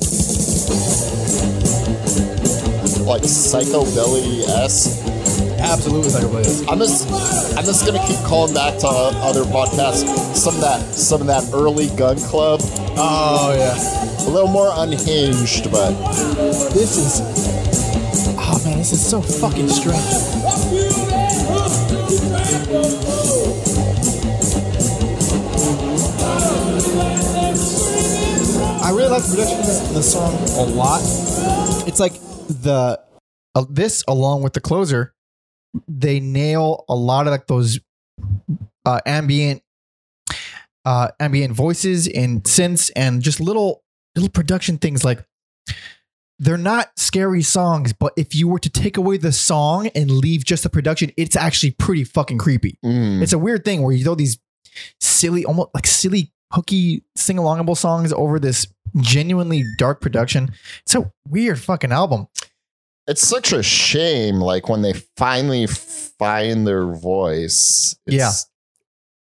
Like psychobilly esque. Absolutely, like it I'm just I'm just gonna keep calling back to uh, other podcasts. Some of that some of that early gun club. Oh yeah, A little more unhinged, but this is. Oh man, this is so fucking strange. I really like the production of the song a lot. It's like the uh, this along with the closer, they nail a lot of like those uh, ambient uh, ambient voices and synths and just little little production things like they're not scary songs, but if you were to take away the song and leave just the production, it's actually pretty fucking creepy. mm, It's a weird thing where you throw these silly, almost like silly, hooky, sing alongable songs over this genuinely dark production. It's a weird fucking album. It's such a shame. Like when they finally find their voice. It's, Yeah.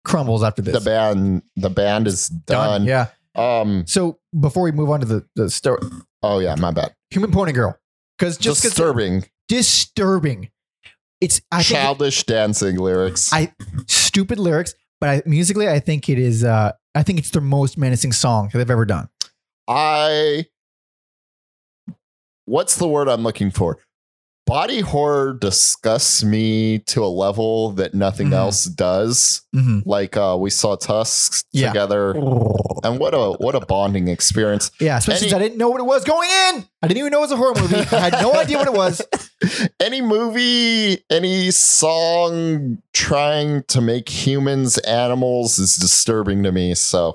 Crumbles after this. the band the band is done. Yeah. Um. So before we move on to the, the story, Oh yeah, my bad. Human Pony Girl. Because just disturbing, disturbing. It's I think childish Danzig lyrics. I stupid lyrics, but I, musically, I think it is. Uh, I think it's their most menacing song that they've ever done. I what's the word I'm looking for? Body horror disgusts me to a level that nothing Mhm. else does. Mm-hmm. Like uh we saw Tusks Yeah. together. And what a what a bonding experience. Yeah, especially Any- since I didn't know what it was going in. I didn't even know it was a horror movie. I had no idea what it was. any movie, any song trying to make humans animals is disturbing to me. So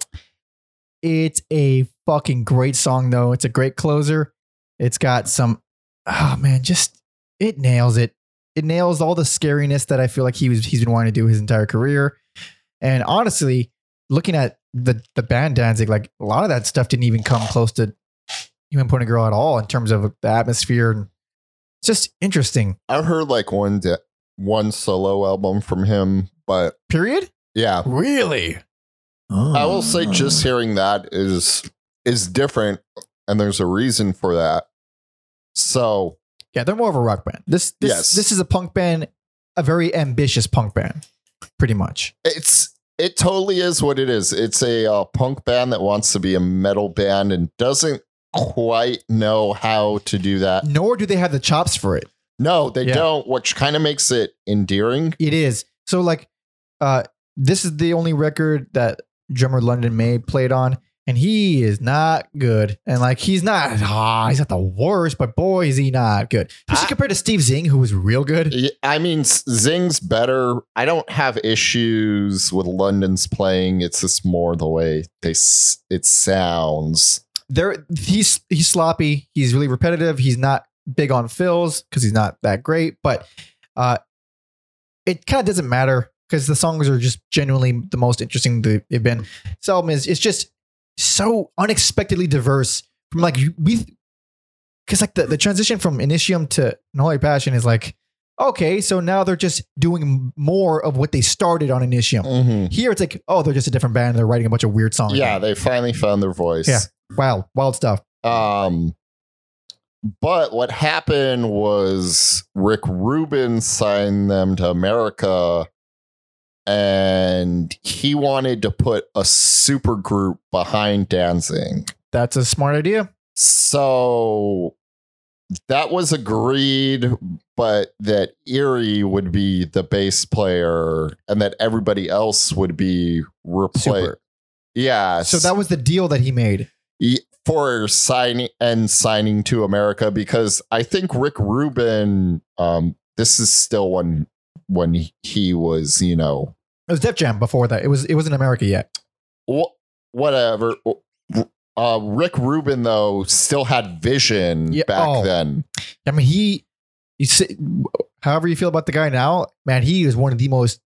It's a fucking great song, though. It's a great closer. It's got some, oh man, just it nails it. It nails all the scariness that I feel like he was he's been wanting to do his entire career. And honestly, looking at the the band Danzig, like a lot of that stuff didn't even come close to Human Pony Girl at all in terms of the atmosphere and it's just interesting. I've heard like one de- one solo album from him, but Period. yeah, Really? I will say just oh. hearing that is is different and there's a reason for that. So, Yeah, they're more of a rock band. This this Yes. this is a punk band, a very ambitious punk band, pretty much. it's it totally is what it is. It's a uh, punk band that wants to be a metal band and doesn't quite know how to do that. Nor do they have the chops for it. No, they Yeah. don't, which kind of makes it endearing. It is. So like uh this is the only record that drummer London May played on and he is not good. And like he's not ah, he's not the worst, but boy is he not good. Especially I- compared to Steve Zing who was real good. I mean, Zing's better. I don't have issues with London's playing. It's just more the way they it sounds. There he's he's sloppy, he's really repetitive, he's not big on fills cuz he's not that great, but uh it kind of doesn't matter because the songs are just genuinely the most interesting they've been. This album is it's just so unexpectedly diverse from like we because like the, the transition from Initium to Unholy Passion is like okay, so now they're just doing more of what they started on Initium. Mhm. Here it's like, oh, they're just a different band. And they're writing a bunch of weird songs. Yeah, they finally found their voice. Yeah. Wow. Wild stuff. Um, but what happened was Rick Rubin signed them to America, and he wanted to put a super group behind Danzig. That's a smart idea. So that was agreed, but that Eerie would be the bass player and that everybody else would be replaced. Yeah. So that was the deal that he made. for signing and signing to America because I think Rick Rubin, um, this is still when when he- he was, you know, It was Def Jam before that. It was it wasn't America yet. wh- whatever. Uh, Rick Rubin though still had vision Yeah, back oh. then. I mean, he, you say, however you feel about the guy now, man, he is one of the most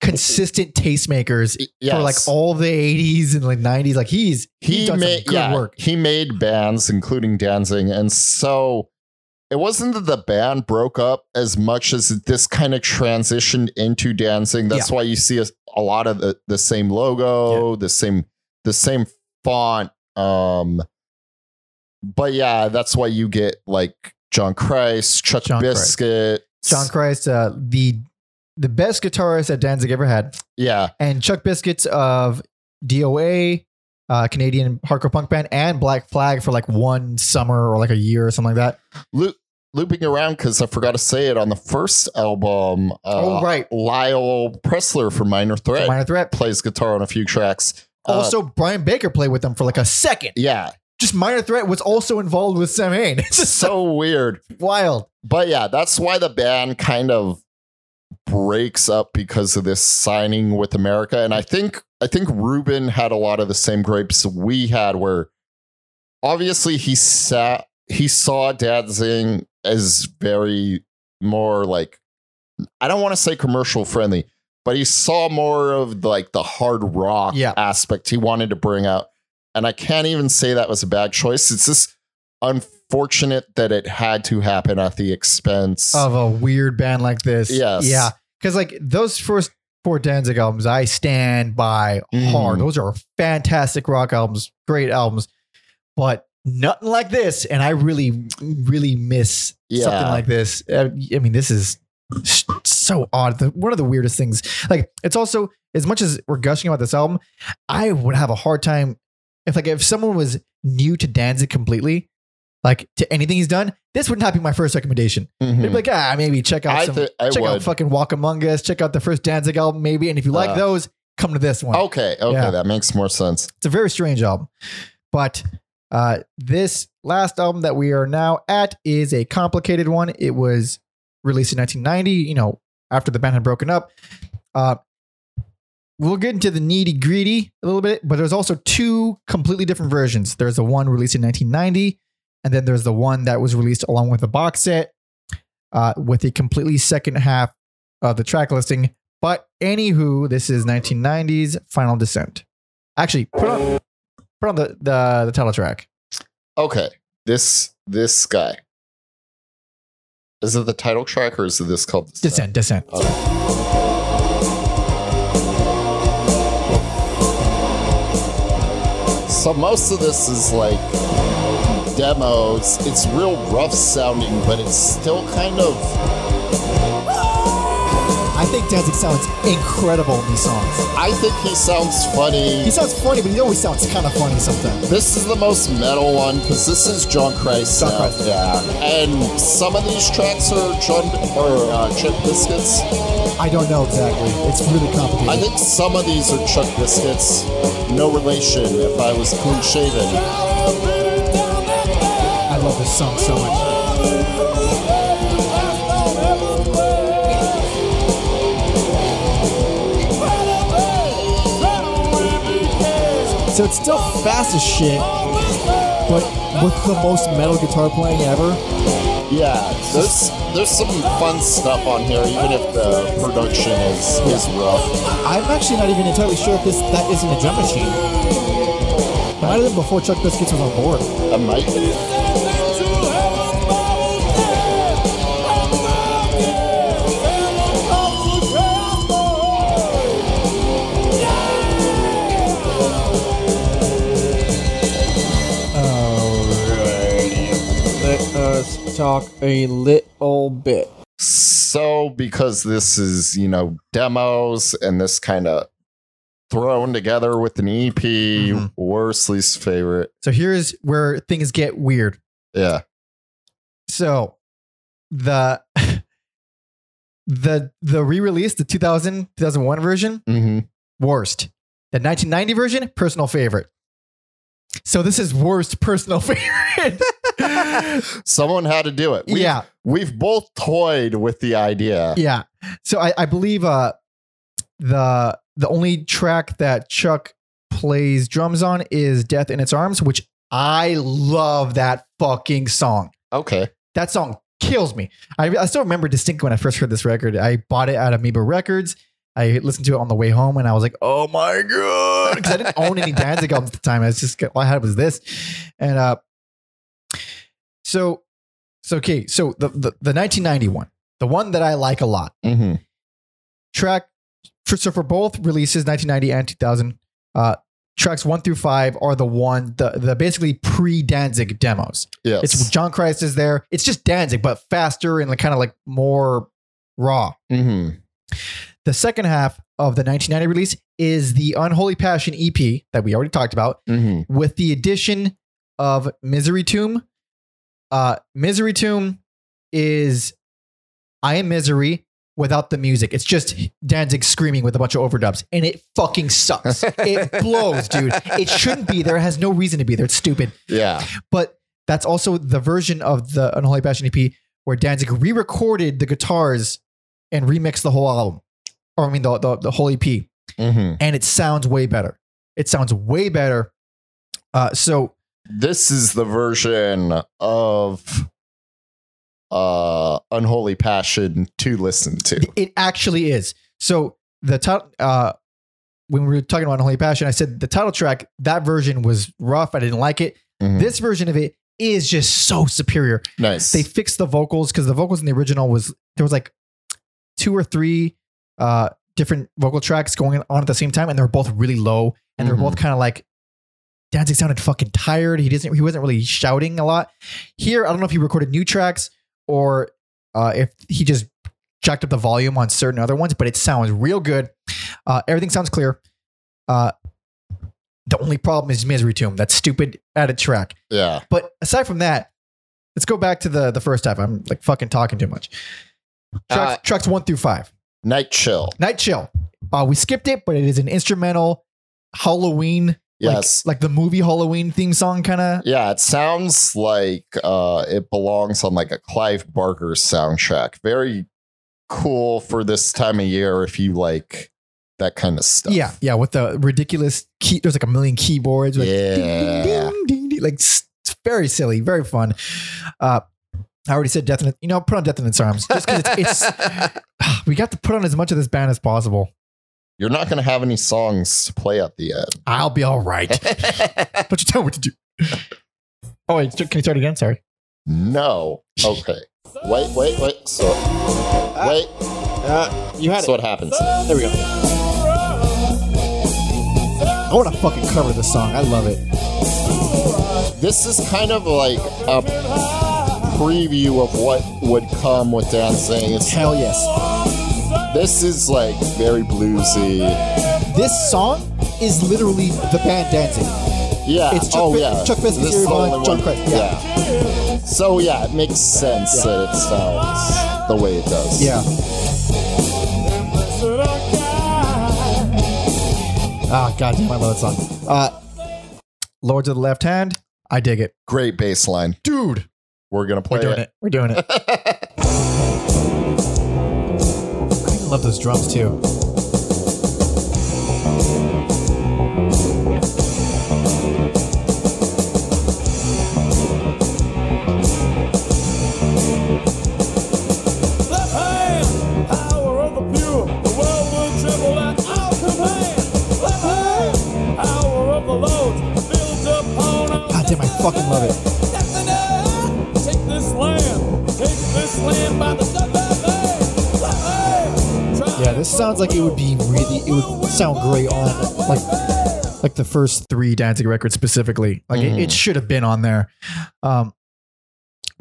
consistent tastemakers Yes. for like all the 80s and like 90s. Like he's he's he done made yeah, work. he made bands including Danzig, and so it wasn't that the band broke up as much as this kind of transitioned into Danzig. That's why you see a, a lot of the, the same logo the same the same font um but yeah that's why you get like John Christ Chuck John Christ. Biscuit. John Christ, uh, the the best guitarist that Danzig ever had, yeah. And Chuck Biscuits of DOA, uh, Canadian hardcore punk band, and Black Flag for like one summer or like a year or something like that. Loop, looping around because I forgot to say it on the first album uh, oh right, Lyle Preslar from Minor Threat Minor Threat. plays guitar on a few tracks. Uh, Also, Brian Baker played with them for like a second. yeah, Just Minor Threat was also involved with Samhain. It's just so so weird. wild. But yeah, that's why the band kind of breaks up because of this signing with America. And I think I think Rubin had a lot of the same grapes we had, where obviously he sat he saw Danzig as very more like I don't want to say commercial friendly, but he saw more of like the hard rock Yeah. aspect he wanted to bring out. And I can't even say that was a bad choice. It's just unfortunate that it had to happen at the expense. Of a weird band like this. Yes. Yeah. Because like those first four Danzig albums, I stand by hard. Mhm. Those are fantastic rock albums, great albums. But nothing like this. And I really, really miss Yeah. something like this. Uh, I mean, this is so odd. The, one of the weirdest things. Like, it's also as much as we're gushing about this album, I would have a hard time if like if someone was new to Danzig completely, like to anything he's done. This would not be my first recommendation. Mhm. Be like, ah, maybe check out I, some, I check out fucking Walk Among Us, check out the first Danzig album, maybe. And if you like Uh, those, come to this one. Okay, okay, Yeah. that makes more sense. It's a very strange album. But uh, this last album that we are now at is a complicated one. It was released in 1990, you know, after the band had broken up. Uh, we'll get into the needy greedy a little bit, but there's also two completely different versions. There's the one released in 1990, and then there's the one that was released along with the box set uh, with a completely second half of the track listing. But anywho, this is 1990s Final Descent. Actually, put on put on the the, the title track. Okay, this this guy. Is it the title track or is it this called Descent, Descent. So most of this is like demos. It's real rough sounding, but it's still kind of think Danzig sounds incredible in these songs. I think he sounds funny. He sounds funny, but he always sounds kind of funny sometimes. This is the most metal one because this is John Christ. John. Christ. Yeah. And some of these tracks are John or uh, Chuck Biscuits. I don't know exactly. It's really complicated. I think some of these are Chuck Biscuits. No relation if I was clean shaven. I love this song so much. So it's still fast as shit, but with the most metal guitar playing ever. Yeah, there's there's some fun stuff on here, even if the production is is rough. I'm actually not even entirely sure if this that isn't a drum machine. But might have been before Chuck Biscuits was on board. That might be. Talk a little bit. So, because this is, you know, demos and this kind of thrown together with an EP, Mhm. worst, least favorite. So here's where things get weird. Yeah. So the the the re-release, the 2000 2001 version, mm-hmm. worst. The 1990 version, personal favorite. So this is worst personal favorite. Someone had to do it. We've, yeah, We've both toyed with the idea. yeah. So I, I believe uh the the only track that Chuck plays drums on is Death in Its Arms, which I love that fucking song. Okay. that song kills me. I, I still remember distinctly when I first heard this record. I bought it at Amoeba Records. I listened to it on the way home, and I was like, "Oh my god!" Because I didn't own any Danzig albums at the time. I was just all I had was this, and uh, so so okay. So the the, the 1991, the one that I like a lot, hmm track. For, so for both releases, 1990 and 2000, uh, tracks one through five are the one the the basically pre Danzig demos. Yeah, It's John Christ is there. It's just Danzig, but faster and like kind of like more raw. hmm The second half of the 1990 release is the Unholy Passion EP that we already talked about, hmm with the addition of Misery Tomb. Uh, Misery Tomb is I Am Misery without the music. It's just Danzig screaming with a bunch of overdubs, and it fucking sucks. it blows, dude. It shouldn't be there. It has no reason to be there. It's stupid. Yeah. But that's also the version of the Unholy Passion EP where Danzig re-recorded the guitars and remixed the whole album, or I mean the the, the whole EP, hmm and it sounds way better. It sounds way better. Uh, so This is the version of uh Unholy Passion to listen to. it actually is. So the title, uh, when we were talking about Unholy Passion, I said the title track that version was rough. I didn't like it. Mhm. This version of it is just so superior. nice. they fixed the vocals because the vocals in the original was there was like two or three uh different vocal tracks going on at the same time and they're both really low and they were Mhm. both kind of like Danzig sounded fucking tired. He doesn't he wasn't really shouting a lot. Here, I don't know if he recorded new tracks or uh if he just jacked up the volume on certain other ones, but it sounds real good. Uh everything sounds clear. Uh the only problem is Misery Tomb, that stupid added track. yeah. But aside from that, let's go back to the the first half. I'm like fucking talking too much. Tracks, Uh, tracks one through five. Night Chill. Night Chill. Uh, we skipped it, but it is an instrumental Halloween, Yes. like, like the movie Halloween theme song, kind of. yeah, it sounds like uh it belongs on like a Clive Barker soundtrack. Very cool for this time of year if you like that kind of stuff. Yeah, yeah, with the ridiculous key. There's like a million keyboards. Like, Yeah. ding, ding, ding, ding, like it's very silly, very fun. Uh, I already said Death in you know put on Death in its arms just because it's, it's we got to put on as much of this band as possible. You're not gonna have any songs to play at the end. I'll be all right. Don't you tell me what to do. Oh wait, can you start again? Sorry. no. Okay. Wait, wait, wait. So wait. Uh, you had So it. what happens? There we go. I want to fucking cover this song. I love it. This is kind of like a preview of what would come with Danzig. It's, Hell yes. This is like very bluesy. This song is literally the band Danzig. Yeah. It's Chuck oh yeah. Chuck Biscuits, This is the only John one- Christ, yeah. So yeah, it makes sense that it sounds the way it does. Yeah. Ah, goddamn, I love that song. Uh, Lords of the Left Hand. I dig it, Great bass line. dude. We're gonna play We're doing it. We're doing it. love those drums too. Sounds like it would be really. It would sound great on like like the first three Danzig records specifically. Like it, Mhm. it should have been on there. Um,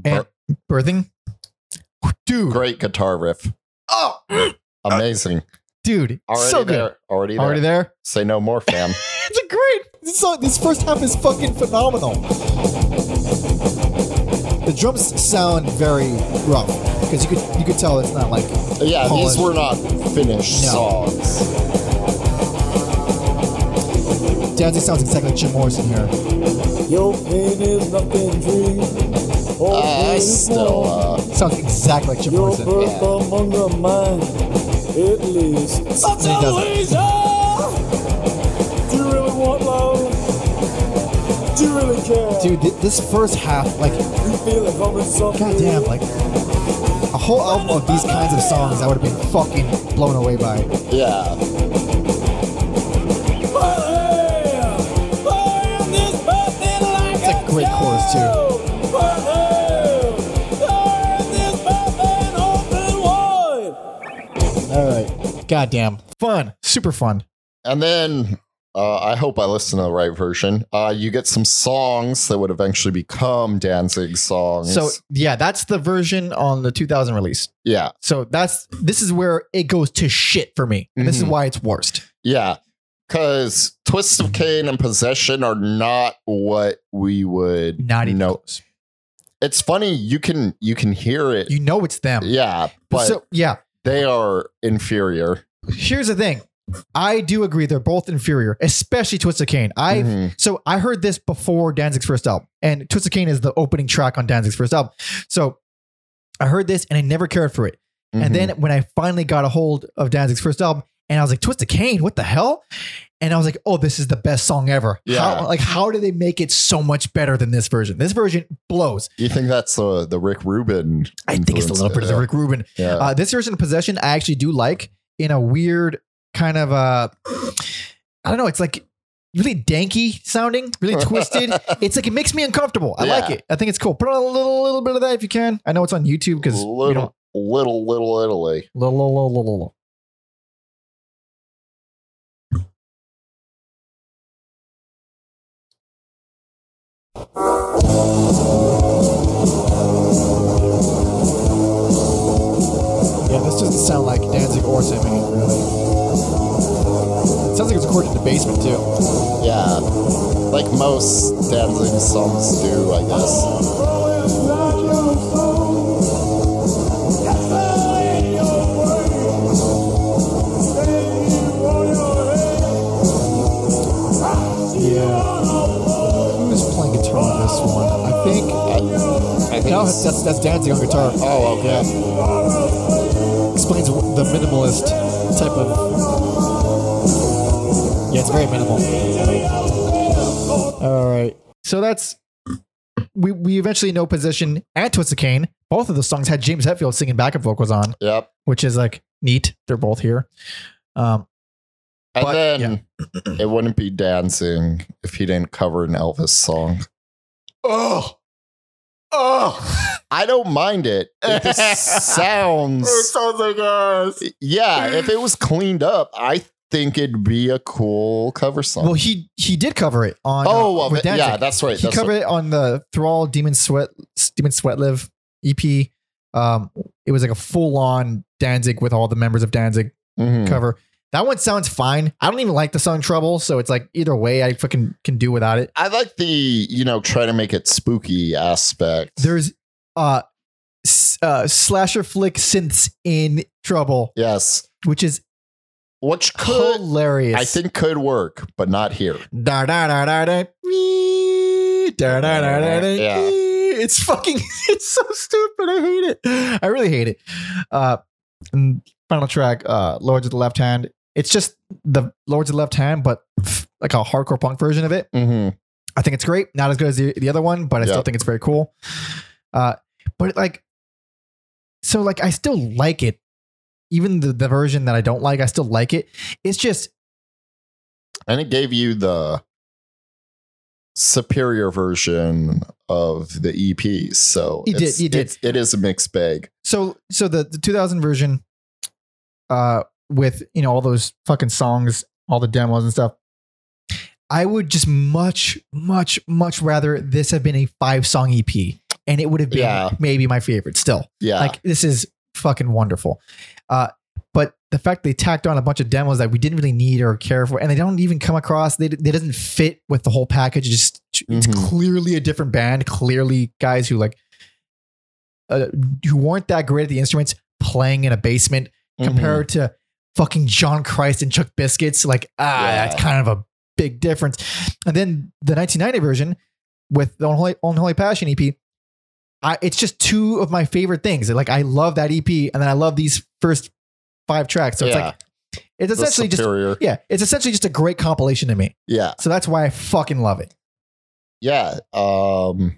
and birthing, dude, Great guitar riff. oh, Amazing. dude, Already so good. there. Already there. Already there. Say no more, fam. It's a great song. This first half is fucking phenomenal. The drums sound very rough because you could you could tell it's not like yeah, Polished. these were not finished No. songs. Danzig sounds exactly like Jim Morrison here. Your pain is nothing dream. All Uh, pain is still, war. uh, Sounds exactly like Jim Your Morrison. birth Yeah. among your mind, it leaves such He doesn't. You really care? Dude, thi- this first half, like, you feel it coming softly. goddamn, like a whole album of these kinds of songs, I would have been fucking blown away by. Yeah. It's a great chorus too. All right, goddamn, fun, super fun. And then uh, I hope I listen to the right version. Uh, you get some songs that would eventually become Danzig songs. So yeah, that's the version on the 2000 release. yeah, So that's this is where it goes to shit for me. And this is Mhm. why it's worst. yeah. Because Twist of Cain and Possession are not what we would Not even know. close. It's funny you can you can hear it. You know it's them. yeah, but so yeah, they are inferior. here's the thing. I do agree they're both inferior, especially Twist of Cain. I Mhm. so I heard this before Danzig's first album, and Twist of Cain is the opening track on Danzig's first album. So I heard this and I never cared for it. Mhm. And then when I finally got a hold of Danzig's first album, and I was like, Twist of Cain, what the hell? And I was like, oh, this is the best song ever. Yeah. How, like, how do they make it so much better than this version? This version blows. you think that's uh, the Rick Rubin? I think it's a little bit of the Rick Rubin. Yeah. Uh, this version of Possession, I actually do like in a weird kind of uh I don't know, it's like really danky sounding, really twisted. it's like it makes me uncomfortable. I like it. I think it's cool. Put on a little little bit of that if you can. I know it's on YouTube because you little, know little, little Italy. little, little, little, little, little. Yeah, this doesn't sound like Danzig or Sammy, really. Sounds like it's recorded in the basement too. Yeah, like most Danzig songs do, I guess. Yeah. Who's playing guitar on this one? I think I, I think. no, it's- that's that's Danzig on guitar. oh, okay. explains the minimalist type of. Yeah, it's very minimal. All right, so that's we we eventually know Possession and Twist of Cain. Both of the songs had James Hetfield singing backup vocals on, Yep. which is like neat. They're both here. Um, And But, then it wouldn't be Danzig if he didn't cover an Elvis song. oh, oh, I don't mind it. It just sounds. sounds like us. Yeah, if it was cleaned up, I think it'd be a cool cover song. Well, he he did cover it on. oh, uh, it. yeah, that's right. he That's covered right. it on the Thrall Demon Sweat Demon Sweat Live EP. Um, it was like a full on Danzig with all the members of Danzig Mhm. cover. That one sounds fine. I don't even like the song Trouble, so it's like either way, I fucking can do without it. I like the, you know, try to make it spooky aspect. There's uh, s- uh slasher flick synths in Trouble, yes. which is Which could, hilarious. I think could work, but not here. Da da da da da. wee, Da da da da da. Yeah. wee. It's fucking. It's so stupid. I hate it. I really hate it. Uh, final track, uh, Lords of the Left Hand. It's just the Lords of the Left Hand, but like a hardcore punk version of it. hmm I think it's great. Not as good as the, the other one, but I still think it's very cool. Uh, but like, so like, I still like it. Even the, the version that I don't like, I still like it. It's just And it gave you the superior version of the EP. So He did- he did. it's- it is a mixed bag. So so the, the 2000 version uh with you know all those fucking songs, all the demos and stuff. I would just much much much rather this have been a five song EP and it would have been Yeah. maybe my favorite still. Yeah. Like this is fucking wonderful. Uh but the fact they tacked on a bunch of demos that we didn't really need or care for, and they don't even come across, they, they doesn't fit with the whole package. It's just it's Mhm. clearly a different band, clearly guys who like uh, who weren't that great at the instruments playing in a basement Mhm. compared to fucking John Christ and Chuck Biscuits. Like, ah, Yeah. that's kind of a big difference. And then the 1990 version with the Unholy, Unholy Passion EP, I, it's just two of my favorite things. Like, I love that EP, and then I love these first five tracks. So it's like, it's essentially just, yeah, it's essentially just a great compilation to me. yeah. So that's why I fucking love it. Yeah. Um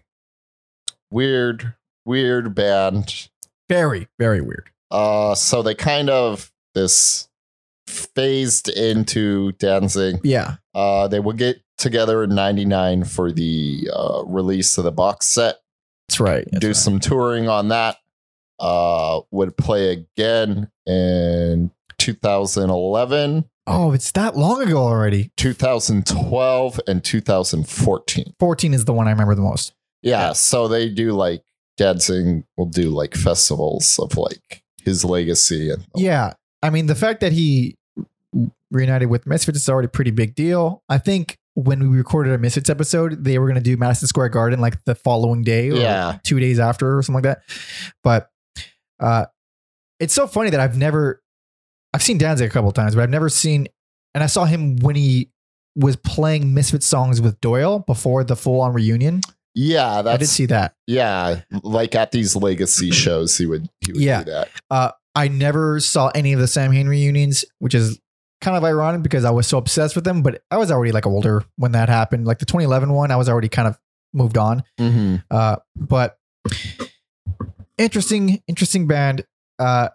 weird, weird band. Very, very weird. Uh so they kind of this phased into Danzig. Yeah. Uh they would get together in 99 for the uh release of the box set. That's right. That's do right. some touring on that. Uh would play again in 2011, Oh, it's that long ago already. 2012 and 2014. 14 is the one I remember the most. Yeah, so they do like Danzig will do like festivals of like his legacy and Yeah. I mean, the fact that he reunited with Misfits is already a pretty big deal. I think when we recorded a Misfits episode, they were going to do Madison Square Garden like the following day or Yeah. two days after or something like that. But uh, it's so funny that I've never, I've seen Danzig a couple of times, but I've never seen, and I saw him when he was playing Misfits songs with Doyle before the full on reunion. Yeah, I did see that. yeah, like at these legacy shows he would he would Yeah. do that. I never saw any of the Samhain reunions, which is kind of ironic because I was so obsessed with them, but I was already like older when that happened. Like the 2011 one, I was already kind of moved on. Mm-hmm. Uh, but interesting, interesting band. Uh,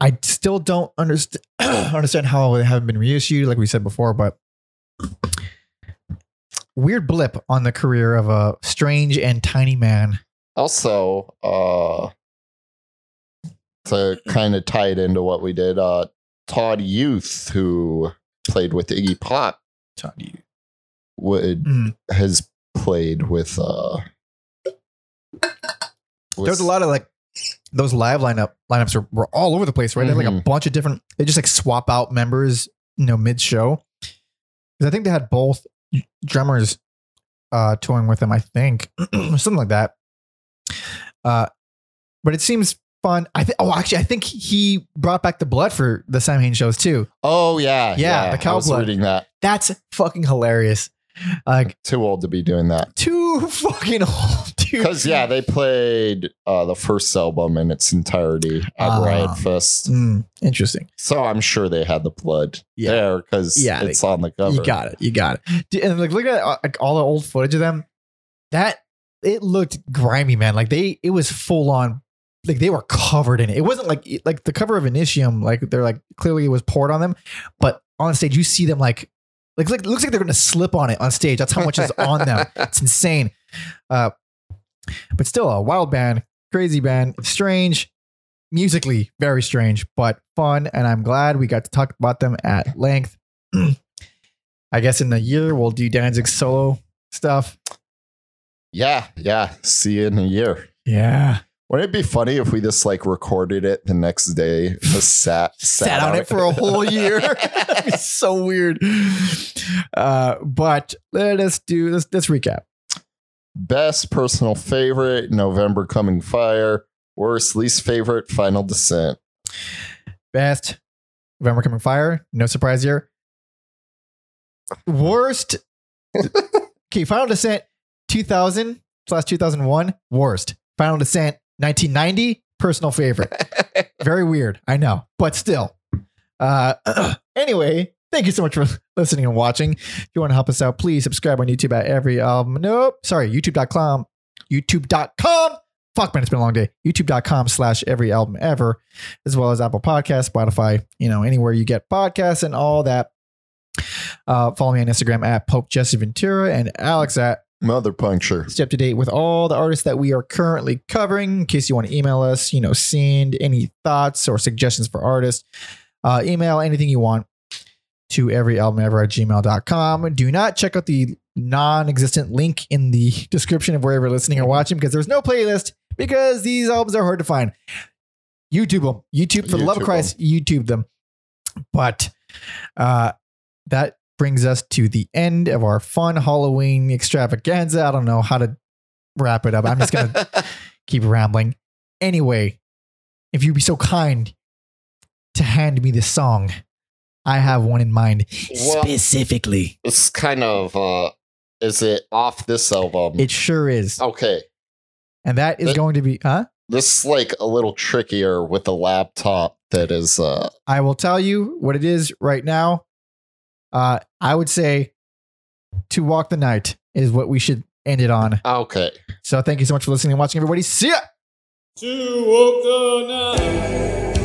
I still don't understand understand how they haven't been reissued, like we said before, but weird blip on the career of a strange and tiny man. Also, uh to kind of tie it into what we did, uh Todd Youth, who played with Iggy Pop, Todd Youth would Mm. has played with uh There's a lot of like those live lineup lineups are were all over the place, right? They have like a Mhm. bunch of different. They just like swap out members, you know, mid show. Because I think they had both drummers uh touring with them. I think something like that. Uh, but it seems fun. I think. Oh, actually, I think he brought back the blood for the Samhain shows too. Oh yeah, Yeah, the cow I was blood. reading that. That's fucking hilarious. Like Too old to be doing that. too fucking old. Because yeah, they played uh, the first album in its entirety at Ah. Riot Fest, Mm, interesting. so I'm sure they had the blood Yeah. there because Yeah, it's on the cover. You got it. You got it. And like, look at uh, like all the old footage of them. That it looked grimy, man. Like they, it was full on. Like they were covered in it. It wasn't like like the cover of Initium. Like they're like clearly it was poured on them, but on stage you see them like like, like it looks like they're gonna slip on it on stage. That's how much is on them. It's insane. Uh, but still a wild band, crazy band, strange, musically very strange, but fun. And I'm glad we got to talk about them at length. I guess in the year we'll do Danzig's solo stuff. Yeah, yeah. See you in a year. Yeah. Wouldn't it be funny if we just like recorded it the next day, just sat Sat, on it for a whole year. Be so weird. Uh, but let us do let's let's recap. Best personal favorite, November Coming Fire. Worst, least favorite, Final Descent. Best November Coming Fire. No surprise here. Worst. okay, Final Descent 2000 slash 2001. Worst. Final Descent 1990. Personal favorite. Very weird. I know, but still. Uh, anyway, thank you so much for listening and watching. If you want to help us out, please subscribe on YouTube at every album. Nope. Sorry, youtube.com. YouTube.com. Fuck, man, it's been a long day. YouTube.com slash every album ever, as well as Apple Podcasts, Spotify, you know, anywhere you get podcasts and all that. Uh, follow me on Instagram at Pope Jesse Ventura and Alex at Mother puncture. stay up to date with all the artists that we are currently covering. In case you want to email us, you know, send any thoughts or suggestions for artists, uh, email anything you want to every album ever at gmail.com. Do not check out the non existent link in the description of wherever you're listening or watching because there's no playlist because these albums are hard to find. YouTube them. YouTube, for the love of YouTube Christ, YouTube them. But uh, that brings us to the end of our fun Halloween extravaganza. I don't know how to wrap it up. I'm just going to keep rambling. Anyway, if you'd be so kind to hand me this song, I have one in mind Well- specifically. It's kind of uh is it off this album? It sure is. okay. And that is going to be, huh? This is like a little trickier with a laptop that is uh I will tell you what it is right now. Uh, I would say to walk the night is what we should end it on. okay. So thank you so much for listening and watching, everybody. See ya. To walk the night, to feel no